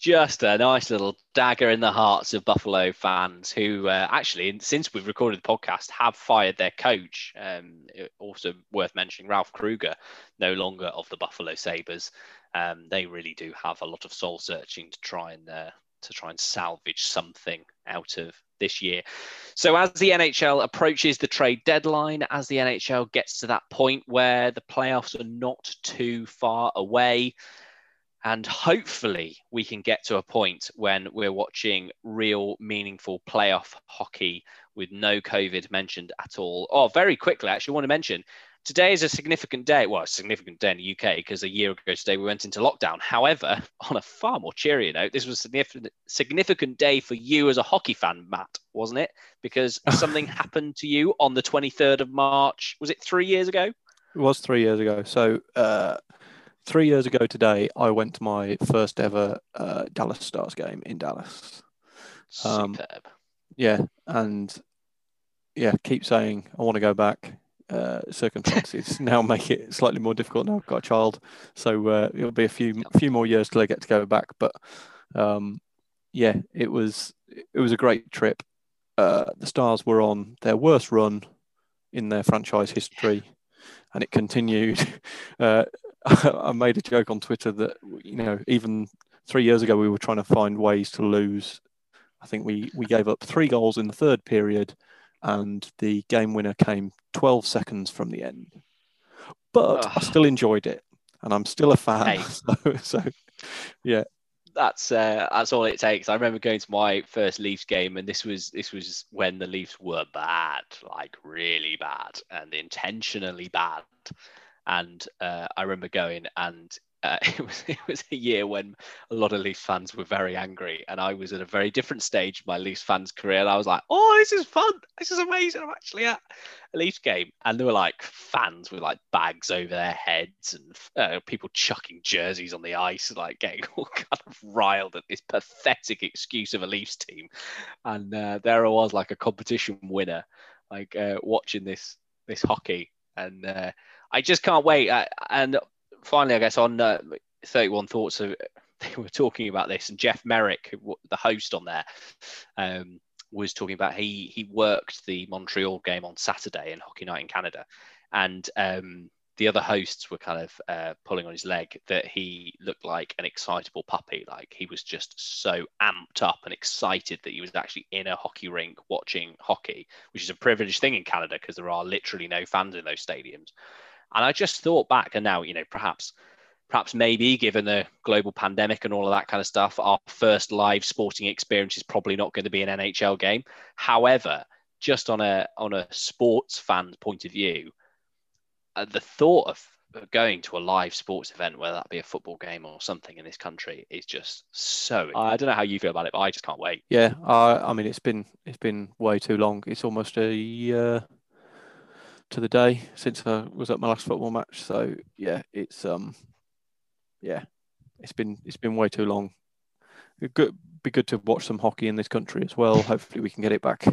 just a nice little dagger in the hearts of Buffalo fans who uh, actually, since we've recorded the podcast, have fired their coach. Um, also worth mentioning, Ralph Krueger, no longer of the Buffalo Sabres. Um, they really do have a lot of soul searching to try and uh, to try and salvage something out of this year. So as the NHL approaches the trade deadline, as the NHL gets to that point where the playoffs are not too far away, and hopefully we can get to a point when we're watching real meaningful playoff hockey with no COVID mentioned at all. Oh, very quickly, I actually, want to mention today is a significant day. Well, a significant day in the UK because a year ago today we went into lockdown. However, on a far more cheery note, this was a significant, significant day for you as a hockey fan, Matt, wasn't it? Because something happened to you on the 23rd of March. Was it three years ago? it was three years ago. So uh, three years ago today, I went to my first ever uh, Dallas Stars game in Dallas. Um, Superb. Yeah, and yeah, keep saying I want to go back. Uh, circumstances now make it slightly more difficult. Now I've got a child, so uh, it'll be a few few more years till I get to go back. But um, yeah, it was it was a great trip. Uh, the Stars were on their worst run in their franchise history, and it continued. Uh, I made a joke on Twitter that you know even three years ago we were trying to find ways to lose. I think we we gave up three goals in the third period, and the game winner came 12 seconds from the end. But I still enjoyed it, and I'm still a fan. Hey. So, so yeah, that's uh, that's all it takes. I remember going to my first Leafs game, and this was this was when the Leafs were bad, like really bad, and intentionally bad. And uh, I remember going, and uh, it was it was a year when a lot of Leafs fans were very angry, and I was at a very different stage of my Leafs fans career. And I was like, "Oh, this is fun! This is amazing! I'm actually at a Leafs game." And there were like fans with like bags over their heads, and uh, people chucking jerseys on the ice, like getting all kind of riled at this pathetic excuse of a Leafs team. And uh, there I was, like a competition winner, like uh, watching this this hockey, and uh, I just can't wait. and finally, I guess on uh, 31 Thoughts, they were talking about this, and Jeff Marek, the host on there, um, was talking about he he worked the Montreal game on Saturday in Hockey Night in Canada, and um, the other hosts were kind of uh, pulling on his leg that he looked like an excitable puppy. Like he was just so amped up and excited that he was actually in a hockey rink watching hockey, which is a privileged thing in Canada because there are literally no fans in those stadiums. And I just thought back, and now, you know, perhaps, perhaps maybe given the global pandemic and all of that kind of stuff, our first live sporting experience is probably not going to be an NHL game. However, just on a on a sports fan's point of view, uh, the thought of going to a live sports event, whether that be a football game or something in this country, is just so. I don't know how you feel about it, but I just can't wait. Yeah, uh, I mean, it's been it's been way too long. It's almost a uh, to the day since I was at my last football match. So yeah, it's um, yeah, it's been it's been way too long. It good be good to watch some hockey in this country as well. Hopefully, we can get it back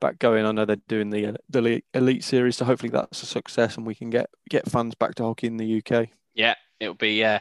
back going. I know they're doing the the elite series, so hopefully that's a success and we can get get fans back to hockey in the UK. Yeah, it'll be uh,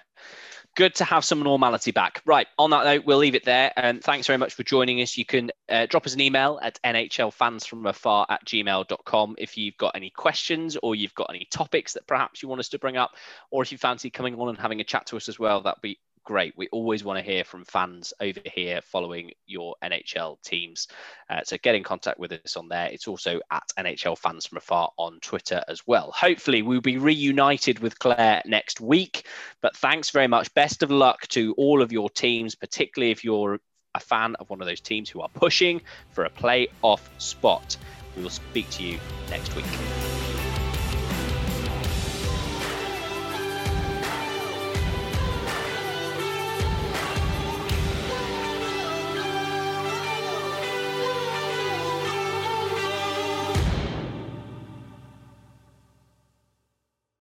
good to have some normality back. Right, on that note, we'll leave it there. And thanks very much for joining us. You can uh, drop us an email at nhlfansfromafar at gmail.com if you've got any questions or you've got any topics that perhaps you want us to bring up, or if you fancy coming on and having a chat to us as well, that'd be great. We always want to hear from fans over here following your NHL teams. Uh, so get in contact with us on there. It's also at NHL Fans from Afar on Twitter as well. Hopefully, we'll be reunited with Claire next week. But thanks very much. Best of luck to all of your teams, particularly if you're a fan of one of those teams who are pushing for a playoff spot. We will speak to you next week.